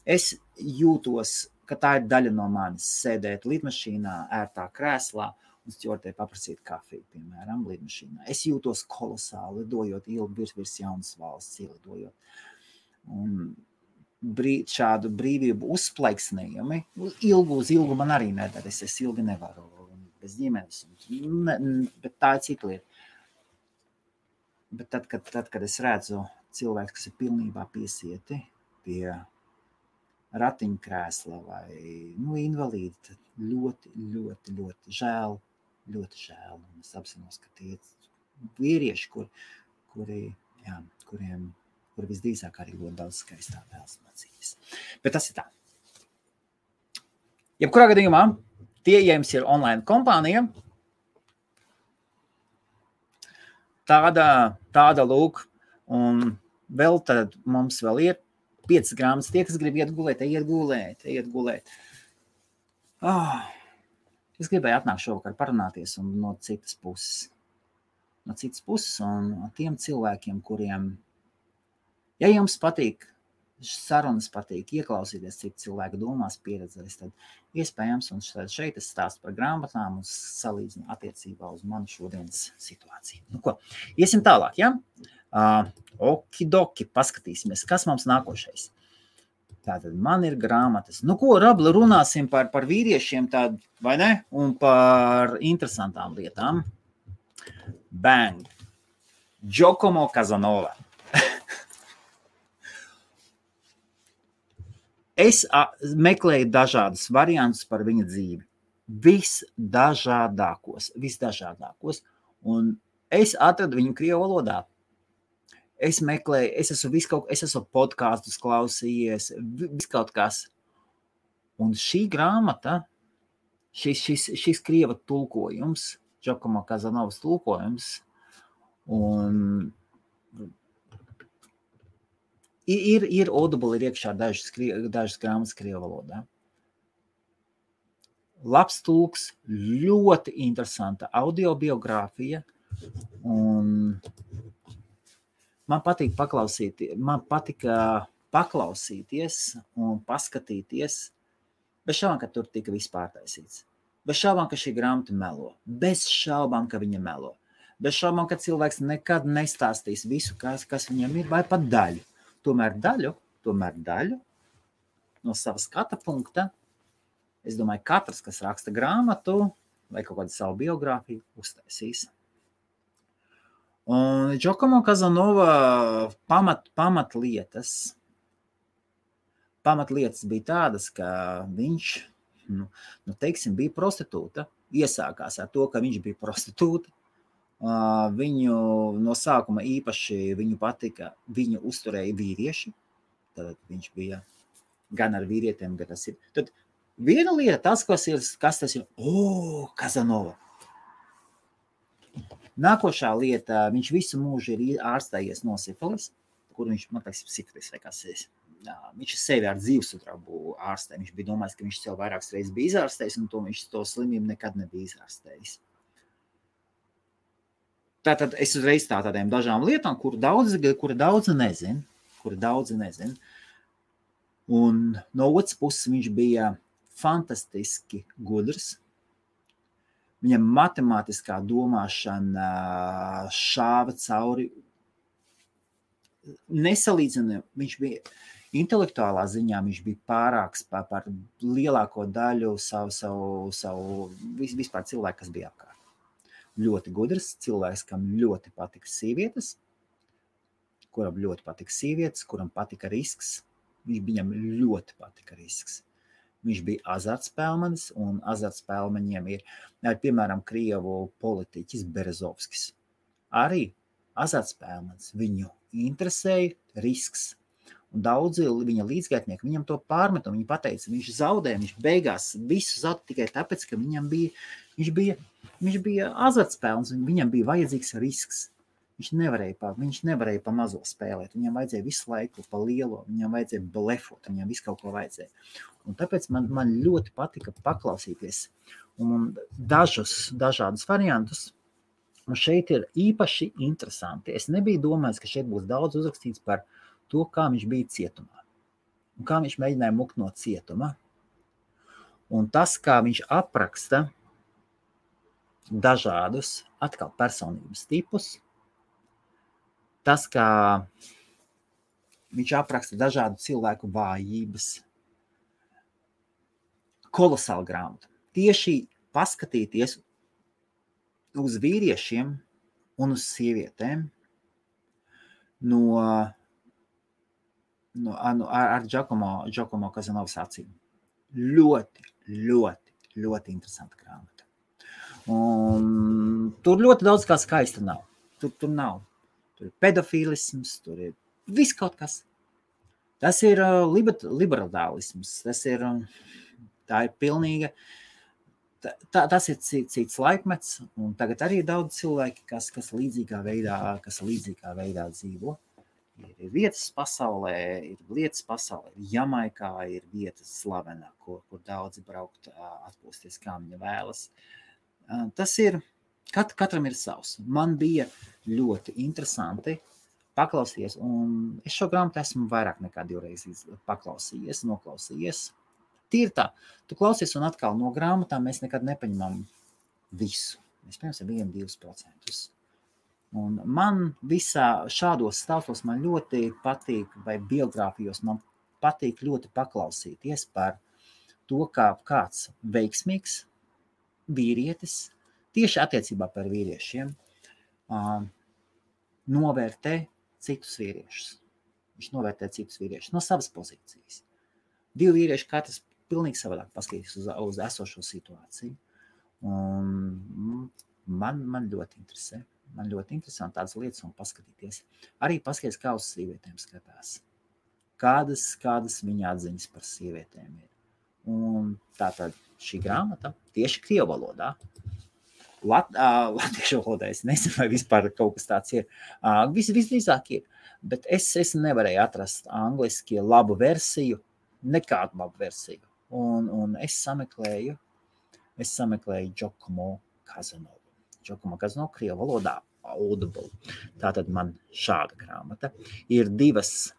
es jūtos, ka tā ir daļa no manis, sēdēt lidmašīnā, ērtā krēslā un stjortē paprasīt kafiju, piemēram, lidmašīnā. Es jūtos kolosāli, lidojot ilgi virs, virs jaunas valsts, ielidojot. Un brī, šādu brīvību uzplaiksnējumi, ilgu uz ilgu man arī nedara. Es, es ilgi nevaru bez ģimenes, ne, bet tā ir cita lieta. Bet tad, kad, tad, kad es redzu cilvēku, kas ir pilnībā piesieti pie ratiņkrēsla vai nu, invalīdi, tad ļoti, ļoti, ļoti žēl. Ļoti žēl. Un es apzinos, ka tie ir vīrieši, kur, kuri, jā, kuriem kur visdrīzāk arī ļoti daudz skaistā vēlas dzīves. Bet tas ir tā. Jebkurā gadījumā, tie, ja jums ir online kompānija, tāda, tāda lūk, un vēl tad mums vēl ir piecas grāmatas. Tie, kas grib iet gulēt, iet gulēt, iet gulēt. Oh, es gribēju atnākt šovakar parunāties un no citas puses. No citas puses un tiem cilvēkiem, kuriem, ja jums patīk sarunas patīk, ieklausīties citu cilvēku domās, pieredzēs, tad iespējams, un šeit es stāstu par grāmatām un salīdzinu attiecībā uz manu šodienas situāciju. Nu, ko? Iesim tālāk, ja? Uh, okidoki, paskatīsimies, kas mums nākošais. Tātad man ir grāmatas. Nu, ko, Rabla, runāsim par, par vīriešiem, tād, vai ne? Un par interesantām lietām. Bang! Giacomo Kazanova. Es meklēju dažādus variantus par viņa dzīvi. Visdažādākos, visdažādākos. Un es atradu viņu krievu valodā. Es meklēju, es esmu viskaut, es esmu podkāstus klausījies, viskaut kas. Un šī grāmata, šis, šis, šis krieva tulkojums, Džokama Kazanovas tulkojums, un Ir, ir Audible, ir iekšā dažas, dažas grāmatas krievu valodā. Labs tūks, ļoti interesanta audio biogrāfija. Man patīk paklausīt, man patika paklausīties un paskatīties. Bez šaubām, ka tur tika viss pārtaisīts. Bez šaubām, ka šī grāmata melo. Bez šaubām, ka viņa melo. Bez šaubām, ka cilvēks nekad nestāstīs visu, kas, kas viņam ir, vai pat daļu tomēr daļu, tomēr daļu no sava skata punkta. Es domāju, ka katrs, kas raksta grāmatu vai kaut kādu savu biogrāfiju, uztaisīs. Un Džokamo Kazanova pamat, pamatlietas, pamatlietas bija tādas, ka viņš nu, nu, teiksim, bija prostitūta. Iesākās ar to, ka viņš bija prostitūta. Viņu no sākuma īpaši viņu patika, viņu uzturēja vīrieši. Tad viņš bija gan ar vīrietiem, gan tas ir. Tad viena lieta, tas, kas, ir, kas tas ir, o, Kazanova. Nākošā lieta, viņš visu mūžu ir ārstējies no sifilis, kur viņš, man liekas, sifilis vai kas ir. Viņš sevi ar dzīvesudrabu ārstē. Viņš bija domājis, ka viņš sev vairākas reizes bija izārstējis, un to viņš to slimību nekad nebija izārstējis. Tātad es uzreiz tā tādām dažām lietām, kur daudz, kur daudz nezinu, kur daudz nezinu. Un no otras puses viņš bija fantastiski gudrs. Viņam matemātiskā domāšana šāva cauri. Nesalīdzinājumi, viņš bija intelektuālā ziņā, viņš bija pārāks par, par lielāko daļu savu, savu, savu vispār cilvēku, kas bija apkārt ļoti gudrs cilvēks, kam ļoti patika sievietes, kuram ļoti patika sievietes, kuram patika risks. Viņam ļoti patika risks. Viņš bija azartspēlmenis, un azartspēlmeņiem ir, piemēram, Krievu politiķis Berezovskis. Arī azartspēlmenis viņu interesēja risks. Un daudzi viņa līdzgaitnieki viņam to pārmet, un viņi teica, viņš zaudēja, viņš beigās visu zaudēja tikai tāpēc, ka viņam bija, viņš bija, viņš bija azartspēles, un viņam bija vajadzīgs risks. Viņš nevarēja, pa, viņš nevarēja pa mazo spēlēt. Viņam vajadzēja visu laiku pa lielo, viņam vajadzēja blefot, viņam visu kaut ko vajadzēja. Un tāpēc man, man ļoti patika paklausīties un dažus, dažādus variantus. Un šeit ir īpaši interesanti. Es nebiju domājis, ka šeit būs daudz uzrakstīts par to, kā viņš bija cietumā. Un kā viņš mēģināja mukt no cietuma. Un tas, kā viņš apraksta dažādus atkal personības tipus, tas, kā viņš apraksta dažādu cilvēku vājības, kolosāla grāmata. Tieši paskatīties uz vīriešiem un uz sievietēm no, no, no, ar Giacomo, Giacomo Kazanovas acīm. Ļoti, ļoti, ļoti interesanta grāmata. Un tur ļoti daudz kā skaista nav. Tur, tur nav tur ir pedofīlisms, tur ir viss kaut kas. Tas ir uh, liberālisms, tas ir, um, tā ir pilnīga, tā, tas ir cits, cits laikmets, un tagad arī daudz cilvēki, kas, kas līdzīgā veidā, kas līdzīgā veidā dzīvo. Ir, vietas pasaulē, ir lietas pasaulē, ir Jamaikā, ir vietas slavenā, kur, kur daudzi braukt, atpūsties, kā viņi vēlas. Tas ir, Kat, katram ir savs. Man bija ļoti interesanti paklausīties, un es šo grāmatu esmu vairāk nekā divreiz paklausījies, noklausījies. Tīri tā, tu klausies, un atkal no grāmatām mēs nekad nepaņemam visu. Mēs pieņemsim 1-2%. Un man visā šādos stāstos man ļoti patīk, vai biogrāfijos man patīk ļoti paklausīties par to, kā kāds veiksmīgs vīrietis tieši attiecībā par vīriešiem, novērtē citus vīriešus. Viņš novērtē citus vīriešus no savas pozīcijas. Divi vīrieši katrs pilnīgi savādāk paskatīs uz, uz esošo situāciju. Un man, man ļoti interesē. Man ļoti interesanti tādas lietas un paskatīties. Arī paskatīties, kā uz sievietēm skatās. Kādas, kādas viņa atziņas par sievietēm ir. Un tā tad šī grāmata tieši Krievu valodā Lat, uh, latviešu valodā. Es nezinu, vai vispār kaut kas tāds ir. Uh, vis, visdrīzāk ir. Bet es, es nevarēju atrast angliski labu versiju, nekādu labu versiju. Un, un es sameklēju, es sameklēju Džokomo Kazanovu. Džokomo Kazanovu Krievu valodā Audible. Tā tad man šāda grāmata. Ir divas,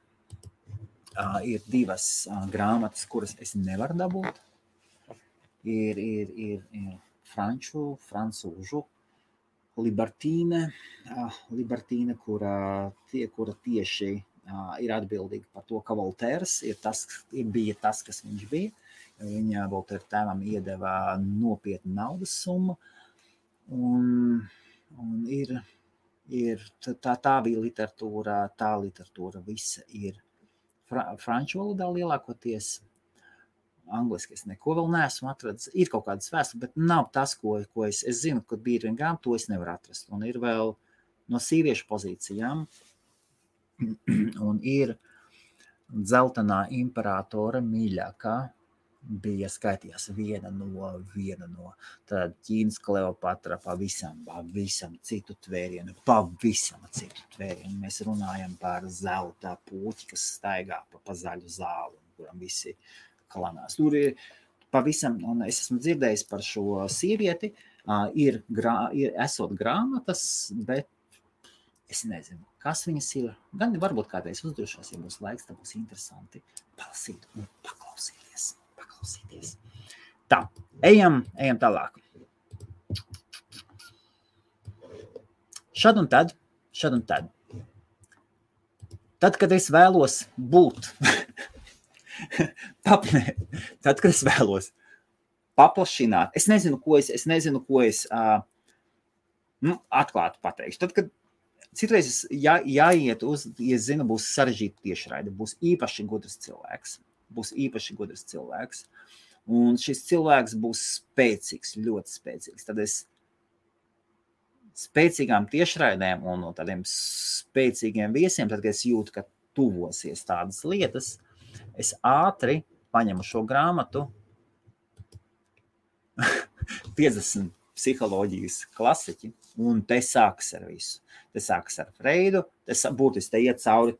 uh, ir divas uh, grāmatas, kuras es nevaru dabūt. Ir, ir, ir, ir franču, francūžu Libertīne, Libertīne kura, tie, kura tieši ir atbildīga par to, ka Volters ir tas, ir bija tas, kas viņš bija. Viņa Voltera tēvam iedeva nopietnu naudas summu. Un, un ir, ir tā, tā bija literatūra, tā literatūra visa ir fra, franču valodā lielākoties Angliski es neko vēl neesmu atradzis. Ir kaut kādas vēstures, bet nav tas, ko, ko es, es zinu, ka grāmata, to es nevaru atrast. Un ir vēl no sīviešu pozīcijām, un ir dzeltenā imperatora mīļākā. Bija skaitījās viena no, viena no Ķīnas Kleopatra, pavisam, pavisam citu tvērienu, pavisam citu tvērienu. Mēs runājam par zelta puķi, kas staigā pa, pa zaļu zāli, kuram visi klanās. Tur ir pavisam, un es esmu dzirdējis par šo sievieti, ir, grā, ir esot grāmatas, bet es nezinu, kas viņas ir. Gan varbūt kādreiz uzdrošos, ja būs laiks, tad būs interesanti palasīt un paklausīties. paklausīties. Tā, ejam, ejam tālāk. Šad un tad, šad un tad. Tad, kad es vēlos būt Tāpēc, tad, kad es vēlos paplašināt, es nezinu, ko es, es, nezinu, ko es uh, nu, atklāti pateikšu. Tad, kad citreiz jā, jāiet uz, ja zinu, būs sarežģīta tiešraide, būs īpaši gudrs cilvēks. Būs īpaši gudrs cilvēks. Un šis cilvēks būs spēcīgs, ļoti spēcīgs. Tad es spēcīgām tiešraidēm un no tādiem spēcīgiem viesiem, tad, kad es jūtu, ka tuvosies tādas lietas, es ātri paņemu šo grāmatu, 50 psiholoģijas klasiķi, un te sākas ar visu. Te sākas ar Freidu, tas būtiski te iet cauri,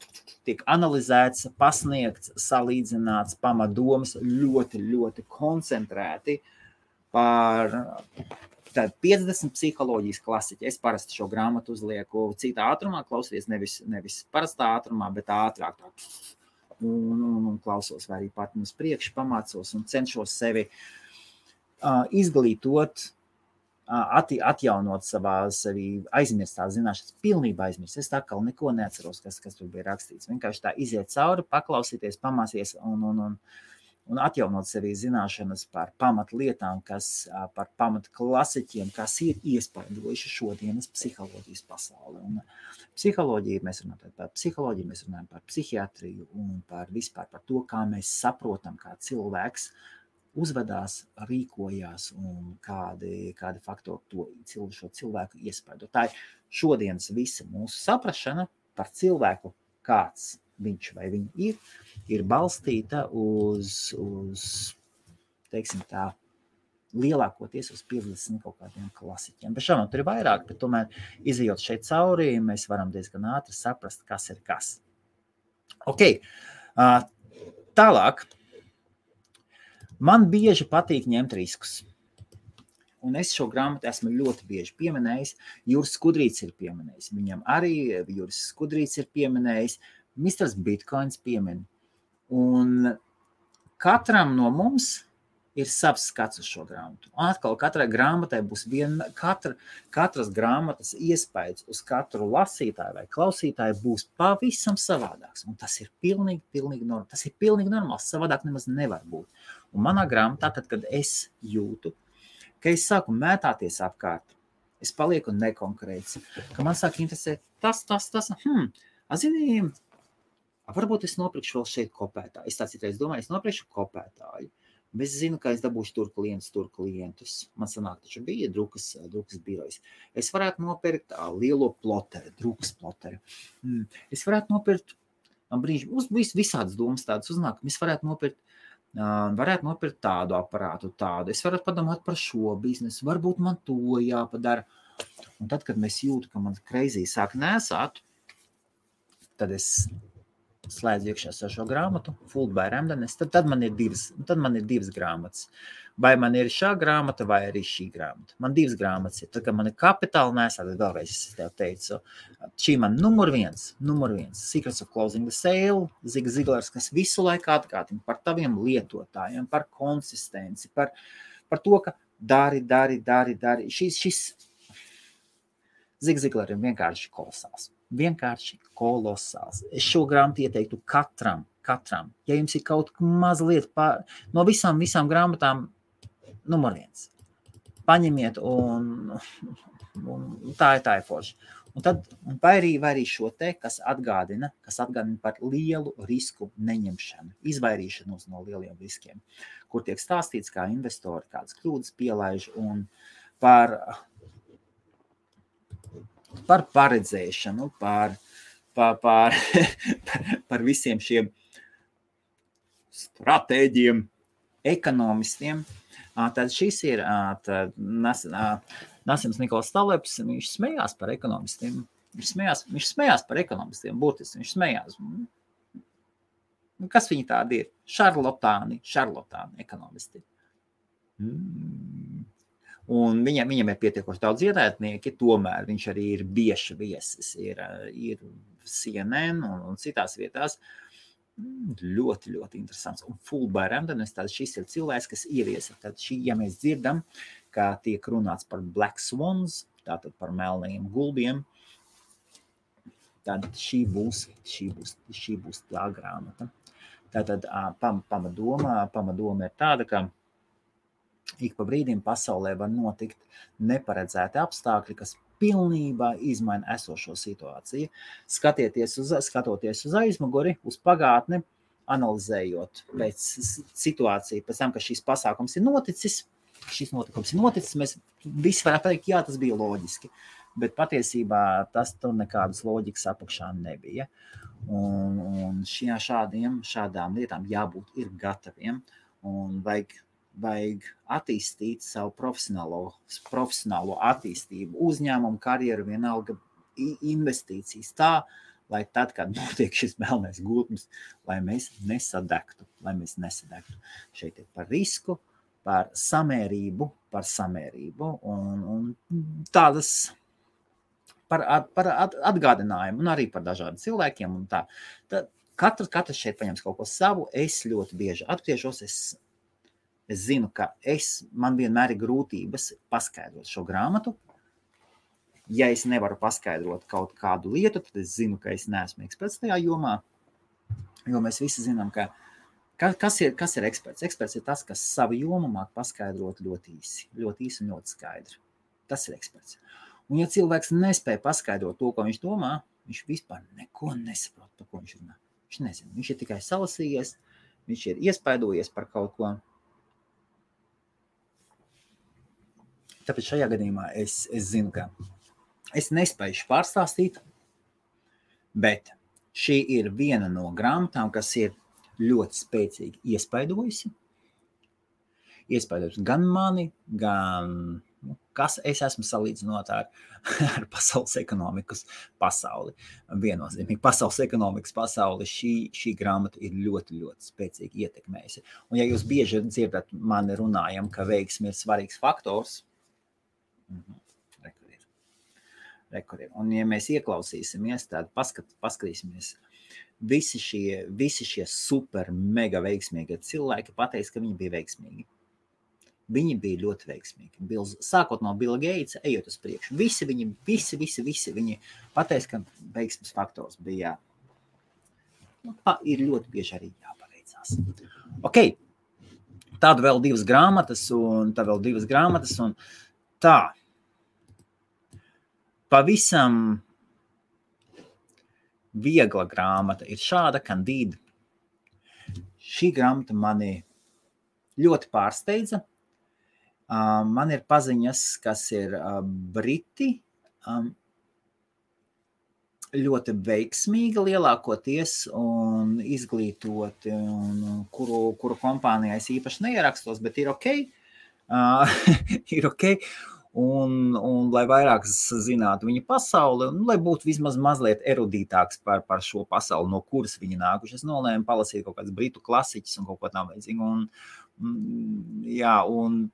tiek analizēts, pasniegts, salīdzināts, pamatdomas ļoti, ļoti koncentrēti par Tad 50 psiholoģijas klasiķi. Es parasti šo grāmatu uzlieku citā ātrumā, klausoties nevis, nevis parastā ātrumā, bet ātrāk. Tā. Un, un, un klausos, vai arī pat uz priekšu pamācos un cenšos sevi uh, izglītot, ati, atjaunot savā sevi, aizmirst tās zināšanas, pilnībā aizmirst. Es tā kā neko neatceros, kas, kas tur bija rakstīts. Vienkārši tā iziet cauri, paklausīties, pamācies un, un, un, un atjaunot sevī zināšanas par pamatlietām, kas par pamatklasiķiem, kas ir iespaidojuši šodienas psiholoģijas pasauli. Un psiholoģija, mēs runājam par psiholoģiju, mēs runājam par psihiatriju un par vispār par to, kā mēs saprotam, kā cilvēks uzvedās, rīkojās un kādi, kādi faktori to šo cilvēku iespaido. Tā ir šodienas visa mūsu saprašana par cilvēku, kāds viņš vai viņa ir, ir balstīta uz, uz teiksim tā, lielākoties uz 50 kaut kādiem klasiķiem. Bet šādi tur ir vairāk, bet tomēr izējot šeit cauri, mēs varam diezgan ātri saprast, kas ir kas. Ok, tālāk. Man bieži patīk ņemt riskus. Un es šo grāmatu esmu ļoti bieži pieminējis. Juris Skudrīts ir pieminējis. Viņam arī Juris Skudrīts ir pieminējis. Uh, Mistrs Bitcoins piemin. Un katram no mums ir savs skats uz šo grāmatu. Atkal, katrai grāmatai būs viena, katra, katras grāmatas iespējas uz katru lasītāju vai klausītāju būs pavisam savādāks. Un tas ir pilnīgi, pilnīgi, normāli. tas ir pilnīgi normāls. Savādāk nemaz nevar būt. Un manā grāmatā, tad, kad es jūtu, ka es sāku mētāties apkārt, es palieku nekonkrēts, ka man sāk interesēt tas, tas, tas, hmm, zinām, Varbūt es nopirkšu vēl šeit kopētāju. Es tā citreiz domāju, es nopirkšu kopētāju. Bet es zinu, ka es dabūšu tur klientus, tur klientus. Man sanāk, taču bija drukas, drukas birojas. Es varētu nopirkt uh, lielo ploteri, drukas ploteri. Mm. Es varētu nopirkt, man brīži, mums vis, visādas domas tādas uznāk. Es varētu nopirkt, varētu nopirkt tādu aparātu, tādu. Es varētu padomāt par šo biznesu. Varbūt man to jāpadara. Un tad, kad mēs jūtam, ka man kreizī sāk nesāt, tad es slēdzu iekšā šo grāmatu, Full by Ramdanes, tad, tad, man divas, tad man ir divas grāmatas. Vai man ir šā grāmata, vai arī šī grāmata. Man divas grāmatas ir. Tad, kad man ir kapitāla nesā, tad vēlreiz es tev teicu, šī man numur viens, numur viens, Secrets of Closing the Sale, Ziga Ziglers, kas visu laiku atgādina par taviem lietotājiem, par konsistenci, par, par to, ka dari, dari, dari, dari. Šis, šis Ziga Ziglerim vienkārši kolosāls vienkārši kolosāls. Es šo grāmatu ieteiktu katram, katram. Ja jums ir kaut mazliet pār, no visām, visām grāmatām, numur viens. Paņemiet, un, un tā ir tā ir forša. Un tad, vai arī, vai arī šo te, kas atgādina, kas atgādina par lielu risku neņemšanu, izvairīšanos no lieliem riskiem, kur tiek stāstīts, kā investori kādas kļūdas pielaiž un par par paredzēšanu, par, par, par, par visiem šiem stratēģiem, ekonomistiem. Tad šis ir Nasims Nikols Staleps, viņš smējās par ekonomistiem. Viņš smējās, viņš smējās par ekonomistiem, būtiski viņš smējās. Kas viņi tādi ir? Šarlotāni, šarlotāni ekonomisti. Mm. Un viņam, viņam ir pietiekoši daudz ienaidnieki, tomēr viņš arī ir bieži viesis. Ir, ir CNN un, un citās vietās. Ļoti, ļoti interesants. Un Fulbright tad šis ir cilvēks, kas ieviesa. Tad šī, ja mēs dzirdam, kā tiek runāts par Black Swans, tātad par melniem gulbiem, tad šī būs, šī būs, šī būs tā grāmata. Tātad pamatdoma, pamatdoma ir tāda, ka ik pa brīdim pasaulē var notikt neparedzēti apstākļi, kas pilnībā izmaina esošo situāciju. Skatieties uz, skatoties uz aizmuguri, uz pagātni, analizējot pēc situāciju, pēc tam, ka šis pasākums ir noticis, šis notikums ir noticis, mēs visi varam teikt, jā, tas bija loģiski. bet patiesībā tas tur nekādas loģikas apakšā nebija. Un, un šie, šādiem, šādām lietām jābūt gataviem un vajag, vajag attīstīt savu profesionālo, profesionālo attīstību, uzņēmumu, karjeru, vienalga investīcijas tā, lai tad, kad notiek šis melnais gultnis, lai mēs nesadegtu, lai mēs nesadegtu. Šeit ir par risku, par samērību, par samērību un, un tādas par, par atgādinājumu un arī par dažādiem cilvēkiem. Katrs, katrs šeit paņems kaut ko savu. Es ļoti bieži atgriežos. Es, es zinu, ka es, man vienmēr ir grūtības paskaidrot šo grāmatu. Ja es nevaru paskaidrot kaut kādu lietu, tad es zinu, ka es neesmu eksperts tajā jomā. Jo mēs visi zinām, ka kas ir, kas ir eksperts. Eksperts ir tas, kas savu jomu māca paskaidrot ļoti īsi, ļoti īsi un ļoti skaidri. Tas ir eksperts. Un, ja cilvēks nespēja paskaidrot to, ko viņš domā, viņš vispār neko nesaprot, par ko viņš runā. Viņš nezina. Viņš ir tikai salasījies, viņš ir iespaidojies par kaut ko. Tāpēc šajā gadījumā es, es zinu, ka es nespēju pārstāstīt, bet šī ir viena no grāmatām, kas ir ļoti spēcīgi iespaidojusi. Iespaidojusi gan mani, gan Nu, kas es esmu salīdzinot ar, ar pasaules ekonomikas pasauli? Viennozīmīgi, pasaules ekonomikas pasauli šī, šī grāmata ir ļoti, ļoti spēcīgi ietekmējusi. Un, ja jūs bieži dzirdat mani runājam, ka veiksmi ir svarīgs faktors, mhm, rekur ir. Rekur ir. Un, ja mēs ieklausīsimies, tad paskat, paskatīsimies. Visi šie, visi šie super, mega veiksmīgie cilvēki pateiks, ka viņi bija veiksmīgi Viņi bija ļoti veiksmīgi. Bilz, sākot no Bila Geitsa, ejot uz priekšu. Visi viņi, visi, visi, visi viņi pateica, ka veiksmes faktors bija. Nu, pa, ir ļoti bieži arī jāpaveicās. Ok, tāda vēl divas grāmatas, un tā vēl divas grāmatas, tā. Pavisam viegla grāmata ir šāda, Candīda. Šī grāmata mani ļoti pārsteidza Man ir paziņas, kas ir briti, ļoti veiksmīgi lielākoties un izglītoti, un kuru, kuru kompānijā es īpaši neierakstos, bet ir ok. Ir ok. Un, un lai vairāk zinātu viņa pasauli, un lai būtu vismaz mazliet erudītāks par, par šo pasauli, no kuras viņi nākuši. Es nolēmu palasīt kaut kādus britu klasiķus un kaut ko tādu. Jā, un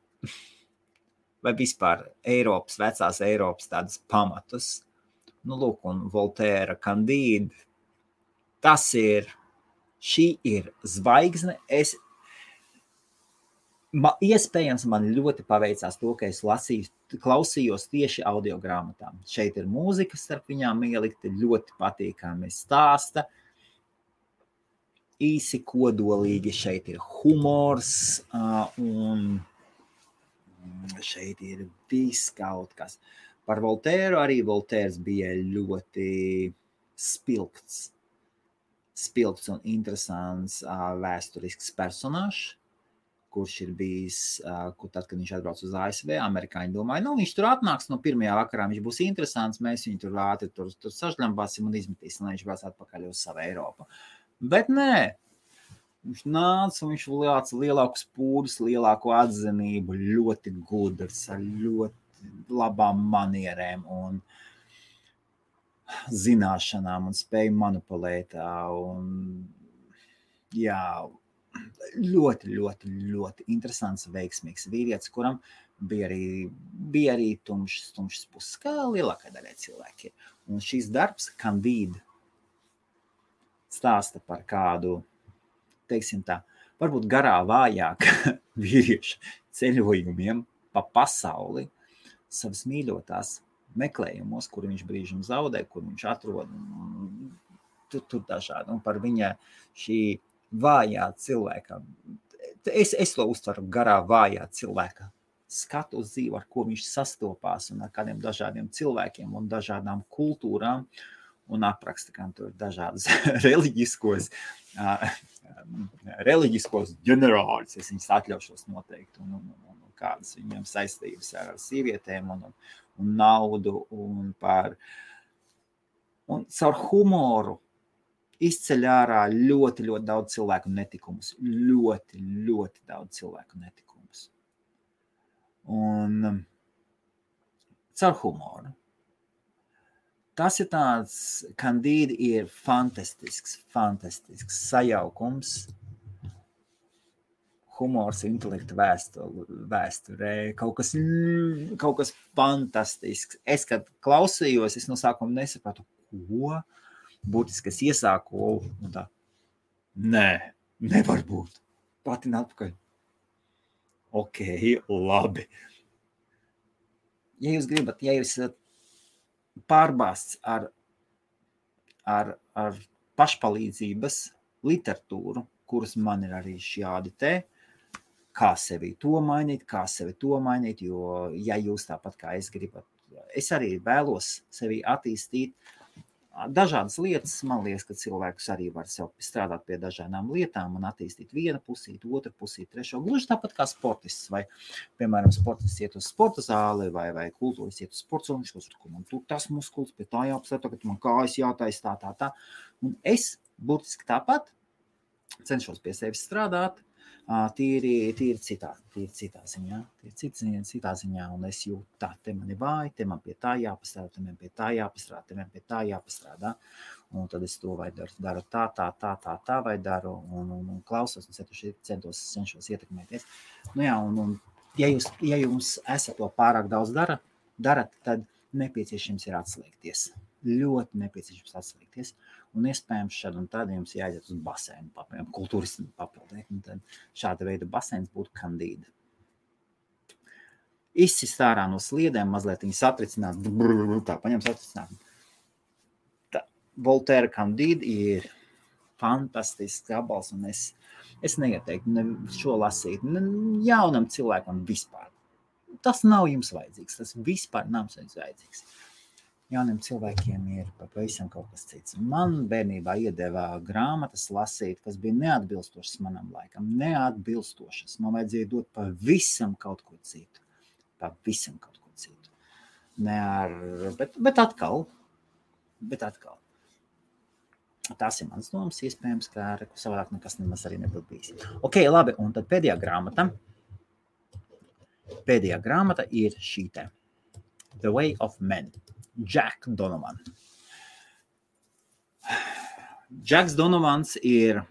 vai vispār Eiropas, vecās Eiropas tādas pamatus. Nu, lūk, un Voltēra Kandīda. Tas ir, šī ir zvaigzne. Es, ma, iespējams, man ļoti paveicās to, ka es lasīju, klausījos tieši audio grāmatām. Šeit ir mūzika starp viņām ielikta, ļoti patīkami stāsta. Īsi kodolīgi šeit ir humors un šeit ir viss kaut kas. Par Voltēru arī Voltērs bija ļoti spilgts, spilgts un interesants vēsturisks personāžs kurš ir bijis, kur tad, kad viņš atbrauc uz ASV, amerikāņi domāja, nu, viņš tur atnāks no pirmajā vakarā, viņš būs interesants, mēs viņu tur ātri tur, tur sažļambāsim un izmetīsim, lai viņš brauc atpakaļ uz savu Eiropu. Bet nē, Viņš nāca un viņš lāca lielākus pūļus, lielāku atzinību, ļoti gudrs, ar ļoti labām manierēm un zināšanām un spēju manipulēt. Un, jā, ļoti, ļoti, ļoti interesants, veiksmīgs vīrietis, kuram bija arī, bija arī tumšs, tumšs puses, kā lielākā daļa cilvēkiem. Un šīs darbs, Kandīda, stāsta par kādu teiksim tā, varbūt garā vājāk vīriešu ceļojumiem pa pasauli, savas mīļotās meklējumos, kur viņš brīžiem zaudē, kur viņš atrod. Tur, tur dažādi. Un par viņa šī vājā cilvēka, es, es to uztveru garā vājā cilvēka skatu uz dzīvi, ar ko viņš sastopās, un ar kādiem dažādiem cilvēkiem un dažādām kultūrām. Un apraksta, kā tur ir dažādas reliģiskos reliģiskos ģenerāļus, es viņus atļaušos noteikt, un, un, un, un kādas viņam saistības ar sievietēm un, un, un naudu un par. Un caur humoru izceļ ārā ļoti, ļoti daudz cilvēku netikumus. Ļoti, ļoti daudz cilvēku netikumus. Un caur humoru. Tas ir tāds, kandīdi ir fantastisks, fantastisks sajaukums. Humors, intelekta vēsturē, kaut kas, kaut kas fantastisks. Es, kad klausījos, es no sākuma nesapratu, ko būtiski es iesāku. Un tā, nē, nevar būt. Patina atpakaļ. Ok, labi. Ja jūs gribat, ja jūs esat pārbāzts ar, ar, ar pašpalīdzības literatūru, kuras man ir arī šādi te, kā sevi to mainīt, kā sevi to mainīt, jo, ja jūs tāpat kā es gribat, es arī vēlos sevi attīstīt, dažādas lietas. Man liekas, ka cilvēks arī var strādāt pie dažādām lietām un attīstīt vienu pusīti, otru pusīti, trešo. Gluži tāpat kā sportists. Vai, piemēram, sportists iet uz sporta zāli vai, vai kultūras iet uz sporta zāli. Uzsver, ka man tur tas muskulis, pie tā jāapsver, tagad man kājas jātaisa tā, tā, tā. Un es būtiski tāpat cenšos pie sevis strādāt, tīri, tīri citā, tīri citā ziņā, tīri citā, citā ziņā, un es jūtu, tā, te man ir vāji, te man pie tā jāpastrādā, te man pie tā jāpastrādā, te man pie tā jāpastrādā, un tad es to vai daru, daru tā, tā, tā, tā, tā, vai daru, un, un, un klausos, un centos, centos, cenšos ietekmēties. Nu jā, un, un ja jūs, ja jums esat to pārāk daudz dara, darat, tad nepieciešams ir atslēgties. Ļoti nepieciešams atslēgties. Un iespējams, šādi un tad jums jāiet uz basēnu, papildināt, kultūristu papildināt. Tad šāda veida basēns būtu kandīda. Izsist ārā no sliedēm, mazliet viņas satricināt, tā paņemt satricināt. Voltēra kandīda ir fantastisks gabals, un es, es neieteiktu ne šo lasīt ne jaunam cilvēkam vispār. Tas nav jums vajadzīgs, tas vispār nav jums vajadzīgs jauniem cilvēkiem ir pavisam kaut kas cits. Man bērnībā iedeva grāmatas lasīt, kas bija neatbilstošas manam laikam. Neatbilstošas. Man vajadzēja dot pavisam kaut ko citu. Pavisam kaut ko citu. Ne ar, bet, bet atkal, bet atkal. Tas ir mans domas, iespējams, ka ar savādāk nekas nemaz arī nebūtu bijis. Ok, labi, un tad pēdējā grāmata. Pēdējā grāmata ir šī te. The Way of Men. Jack Donovan. Džeks Donovans ir.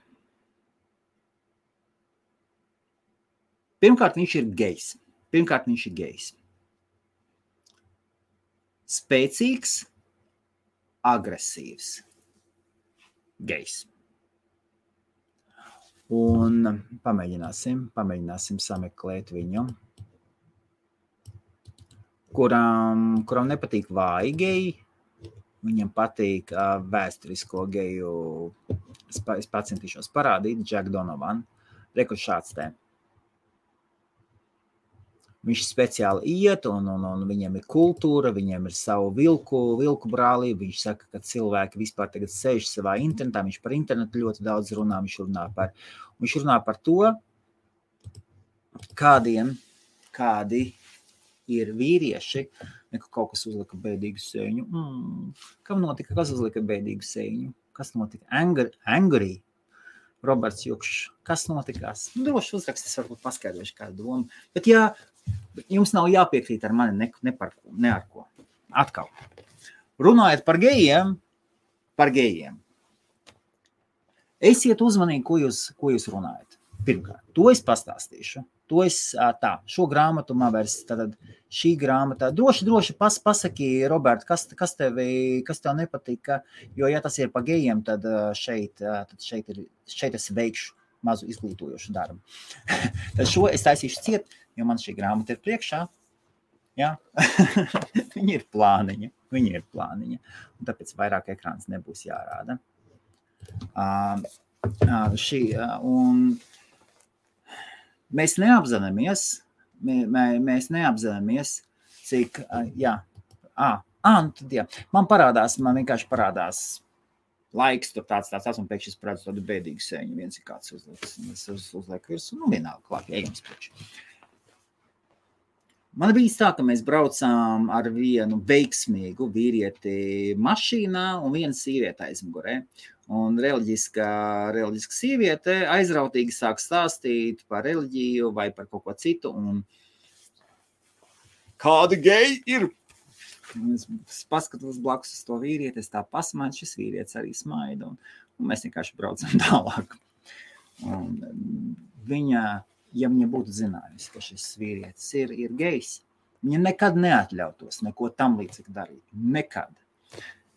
Pirmkārt, viņš ir gejs. Pirmkārt, viņš ir gejs. Spēcīgs, agresīvs. Gejs. Un pamēģināsim, pamēģināsim sameklēt viņu kuram, kuram nepatīk vāji geji. Viņam patīk uh, vēsturisko geju. Es, pa, es pats centīšos parādīt, Jack Donovan. Reku šāds te. Viņš speciāli iet, un, un, un viņam ir kultūra, viņam ir savu vilku, vilku brālību. Viņš saka, ka cilvēki vispār tagad sēž savā internetā. Viņš par internetu ļoti daudz runā. Viņš runā par, viņš runā par to, kādiem, kādi ir vīrieši, ka kaut kas uzlika bēdīgu sēņu. Mm, kam notika? Kas uzlika bēdīgu sēņu? Kas notika? Angry. angry. Roberts Jukšs. Kas notikās? Nu, droši uzrakstīs, varbūt paskaidrošu kādu domu. Bet jā, jums nav jāpiekrīt ar mani ne, ne par ko, ne ar ko. Atkal. Runājot par gejiem, par gejiem. Esiet uzmanīgi, ko jūs, ko jūs runājat. Pirmkārt, to es pastāstīšu. To es tā, šo grāmatu man vairs, tad šī grāmata, droši, droši pas, pasaki, Robert, kas, kas, tevi, kas tev nepatika, jo, ja tas ir pa gejiem, tad šeit, tad šeit, ir, šeit es veikšu mazu izglītojošu darbu. tad šo es taisīšu ciet, jo man šī grāmata ir priekšā. Ja? viņa ir plāniņa, viņa ir plāniņa, un tāpēc vairāk ekrāns nebūs jārāda. Uh, uh, šī, uh, un, mēs neapzināmies, mē, mē, mēs neapzināmies, cik, jā, à, à, nu tad, jā, man parādās, man vienkārši parādās laiks, tur tāds, tāds, tāds un pēkšņi es redzu tādu bēdīgu sēņu, viens ir kāds uzliks, es uz, uzlieku virsmu, nu vienalga, klāt, ejams priekš. Man bija tā, ka mēs braucām ar vienu veiksmīgu vīrieti mašīnā un vienu sievieti aizmugurē. Un reliģiskā, reliģiska sieviete aizrautīgi sāk stāstīt par reliģiju vai par kaut ko citu. Un kādi geji ir? Es paskatos blakus uz to vīrieti, es tā pasmaidu, šis vīrietis arī smaida. Un, un mēs vienkārši braucam tālāk. Un viņa ja viņa būtu zinājusi, ka šis vīrietis ir, ir gejs, viņa nekad neatļautos neko tam līdzīgu darīt. Nekad.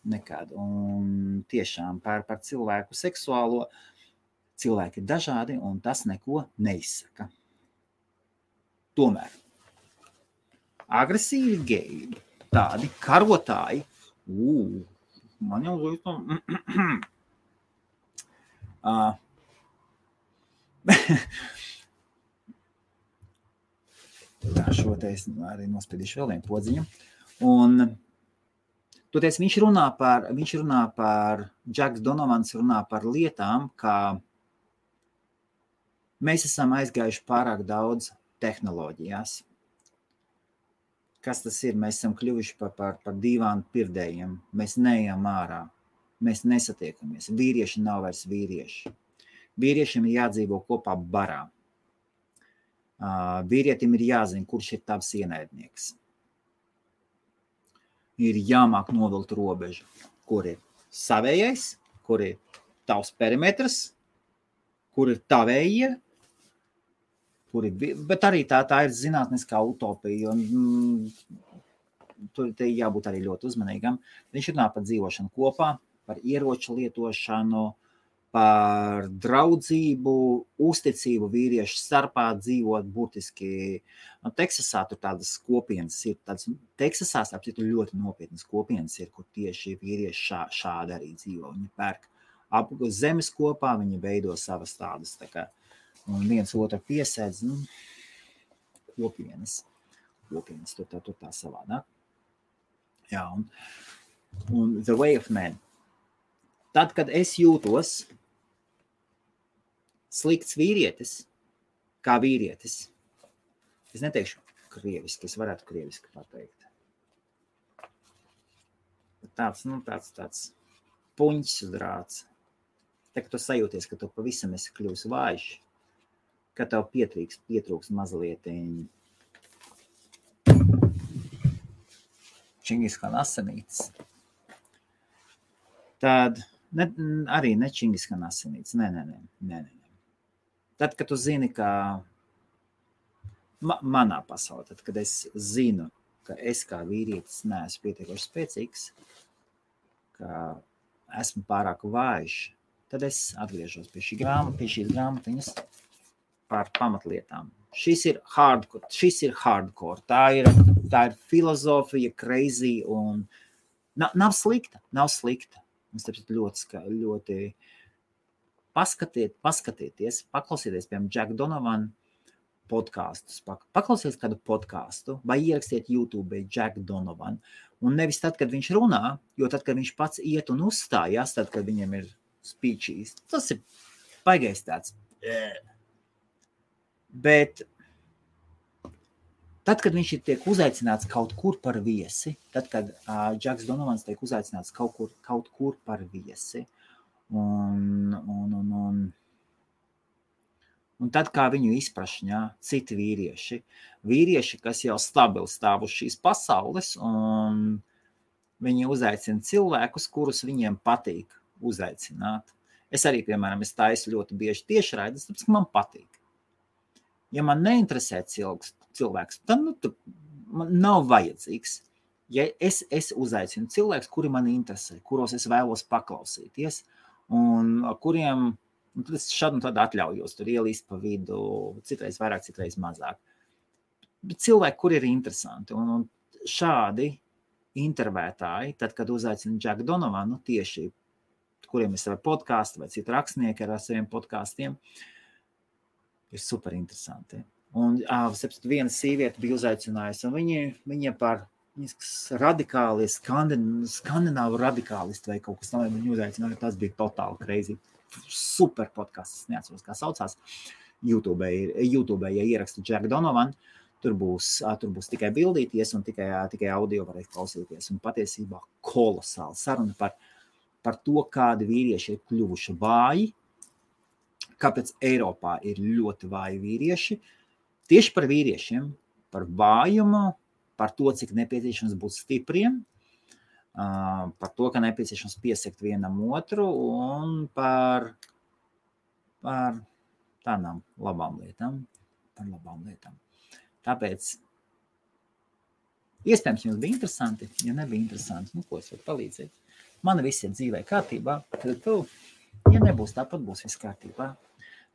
nekad. Un tiešām par, par cilvēku seksuālo cilvēki ir dažādi, un tas neko neizsaka. Tomēr agresīvi geji, tādi karotāji, ū, man jau līdz uh, šo te es arī nospiedīšu vēl vienu podziņu. Un toties viņš runā par, viņš runā par, Džeks Donovans runā par lietām, kā mēs esam aizgājuši pārāk daudz tehnoloģijās. Kas tas ir? Mēs esam kļuvuši par, par, par divām pirdējiem. Mēs neejam ārā. Mēs nesatiekamies. Vīrieši nav vairs vīrieši. Vīriešiem ir jādzīvo kopā barā vīrietim ir jāzina, kurš ir tavs ienaidnieks. Ir jāmāk novilkt robežu, kur ir savējais, kur ir tavs perimetrs, kur ir tavējie, kur ir, bet arī tā, tā ir zinātniskā utopija. Un, mm, tur jābūt arī ļoti uzmanīgam. Viņš runā par dzīvošanu kopā, par ieroču lietošanu, uh, par draudzību, uzticību vīriešu starpā dzīvot burtiski. Nu, Teksasā tur tādas kopienas ir. Tāds, Teksasā starp citu ļoti nopietnas kopienas ir, kur tieši vīrieši šā, šādi arī dzīvo. Viņi pērk ap zemes kopā, viņi veido savas tādas, tā kā, un viens otru piesēdz, nu, kopienas. Kopienas tur tā, tur tā savādāk. Jā, un, un The Way of Man. Tad, kad es jūtos slikts vīrietis, kā vīrietis. Es neteikšu krieviski, es varētu krieviski pateikt. Tāds, nu, tāds, tāds puņķis uzrāts. Tā kā tu sajūties, ka tu pavisam esi kļuvis vājš, ka tev pietrīks, pietrūks mazliet čingiskana asinītes. Tad ne, arī ne čingiskana asinītes. Nē, nē, nē, nē, nē. Tad, kad tu zini, ka ma manā pasaulē, tad, kad es zinu, ka es kā vīrietis neesmu pietiekoši spēcīgs, ka esmu pārāk vājš, tad es atgriežos pie, šī grāmata, pie šīs grāmatiņas par pamatlietām. Šis ir hardcore, šis ir hardcore. Tā ir, tā ir filozofija, crazy un nav, nav slikta, nav slikta. Mums tas ļoti, ļoti paskatiet, paskatieties, paklausieties, piemēram, Jack Donovan podkāstus, paklausieties kādu podkāstu vai ierakstiet YouTube Jack Donovan. Un nevis tad, kad viņš runā, jo tad, kad viņš pats iet un uzstājās, tad, kad viņam ir speeches, tas ir baigais tāds. Bet tad, kad viņš tiek uzaicināts kaut kur par viesi, tad, kad uh, Džeks Donovans tiek uzaicināts kaut kur, kaut kur par viesi, Un, un, un, un, un tad, kā viņu izprašņā, citi vīrieši, vīrieši, kas jau stabili stāv uz šīs pasaules, un viņi uzaicina cilvēkus, kurus viņiem patīk uzaicināt. Es arī, piemēram, es taisu ļoti bieži tiešraides, tāpēc, ka man patīk. Ja man neinteresē cilvēks, cilvēks tad nu, man nav vajadzīgs. Ja es, es uzaicinu cilvēkus, kuri man interesē, kuros es vēlos paklausīties, un kuriem un tad es šādu un tādu atļaujos tur ielīst pa vidu, citreiz vairāk, citreiz mazāk. Bet cilvēki, kur ir interesanti, un, un šādi intervētāji, tad, kad uzaicina Džeku Donovanu, tieši kuriem ir savi podkāsti vai citi rakstnieki ar saviem podkāstiem, ir super interesanti. Un uh, viena sieviete bija uzaicinājusi, un viņi, viņa par radikāli, skandināvu radikālisti vai kaut kas tāds. Viņu uzaicināja, tas bija totāli crazy. Super podkāsts, es neatceros, kā saucās. YouTube, YouTube ja ierakstu Džeku Donovanu. Tur būs, tur būs tikai bildīties un tikai, tikai audio varēs klausīties. Un patiesībā kolosāla saruna par, par to, kādi vīrieši ir kļuvuši vāji, kāpēc Eiropā ir ļoti vāji vīrieši. Tieši par vīriešiem, par vājumu, par to, cik nepieciešams būt stipriem, par to, ka nepieciešams piesakt vienam otru un par, par tādām labām lietām. Par labām lietām. Tāpēc iespējams jums bija interesanti. Ja nebija interesanti, nu, ko es varu palīdzēt? Man viss ir dzīvē kārtībā. Tad, tu, ja nebūs tāpat, būs viss kārtībā.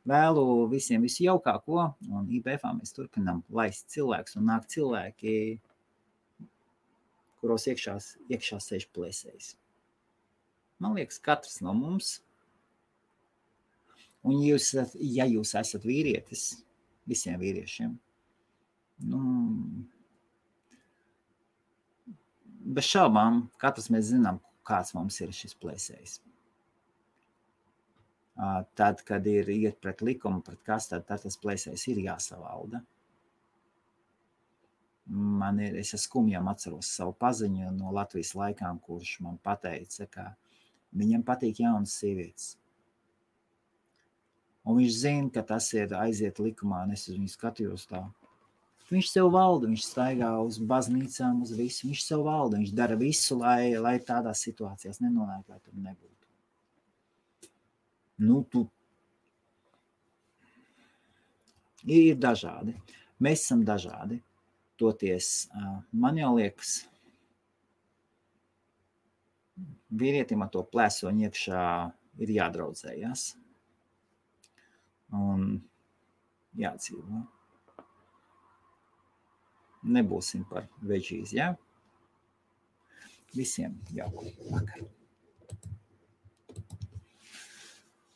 Vēlu visiem visu jaukāko, un IBF mēs turpinām laist cilvēkus, un nāk cilvēki, kuros iekšā, iekšā sēž plēsējs. Man liekas, katrs no mums, un jūs, ja jūs esat vīrietis, visiem vīriešiem, nu, bez šaubām, katrs mēs zinām, kāds mums ir šis plēsējs. Tad, kad ir iet pret likumu, pret kas, tad, tad tas plēsējs ir jāsavalda. Man ir, es skumjām atceros savu paziņu no Latvijas laikām, kurš man pateica, ka viņam patīk jaunas sievietes. Un viņš zina, ka tas ir aiziet likumā, un es uz viņu skatījos tā, Viņš sev valda, viņš staigā uz baznīcām, uz visu. Viņš sev valda, viņš dara visu, lai, lai tādās situācijās nenonāktu, lai tur nebūtu. Nu, tu... Ir dažādi. Mēs esam dažādi. Toties man jau liekas, vīrietim ar to plēsoņu iekšā ir jādraudzējas. Un jādzīvo nebūsim par veģīs. Ja? Visiem jauku vakaru!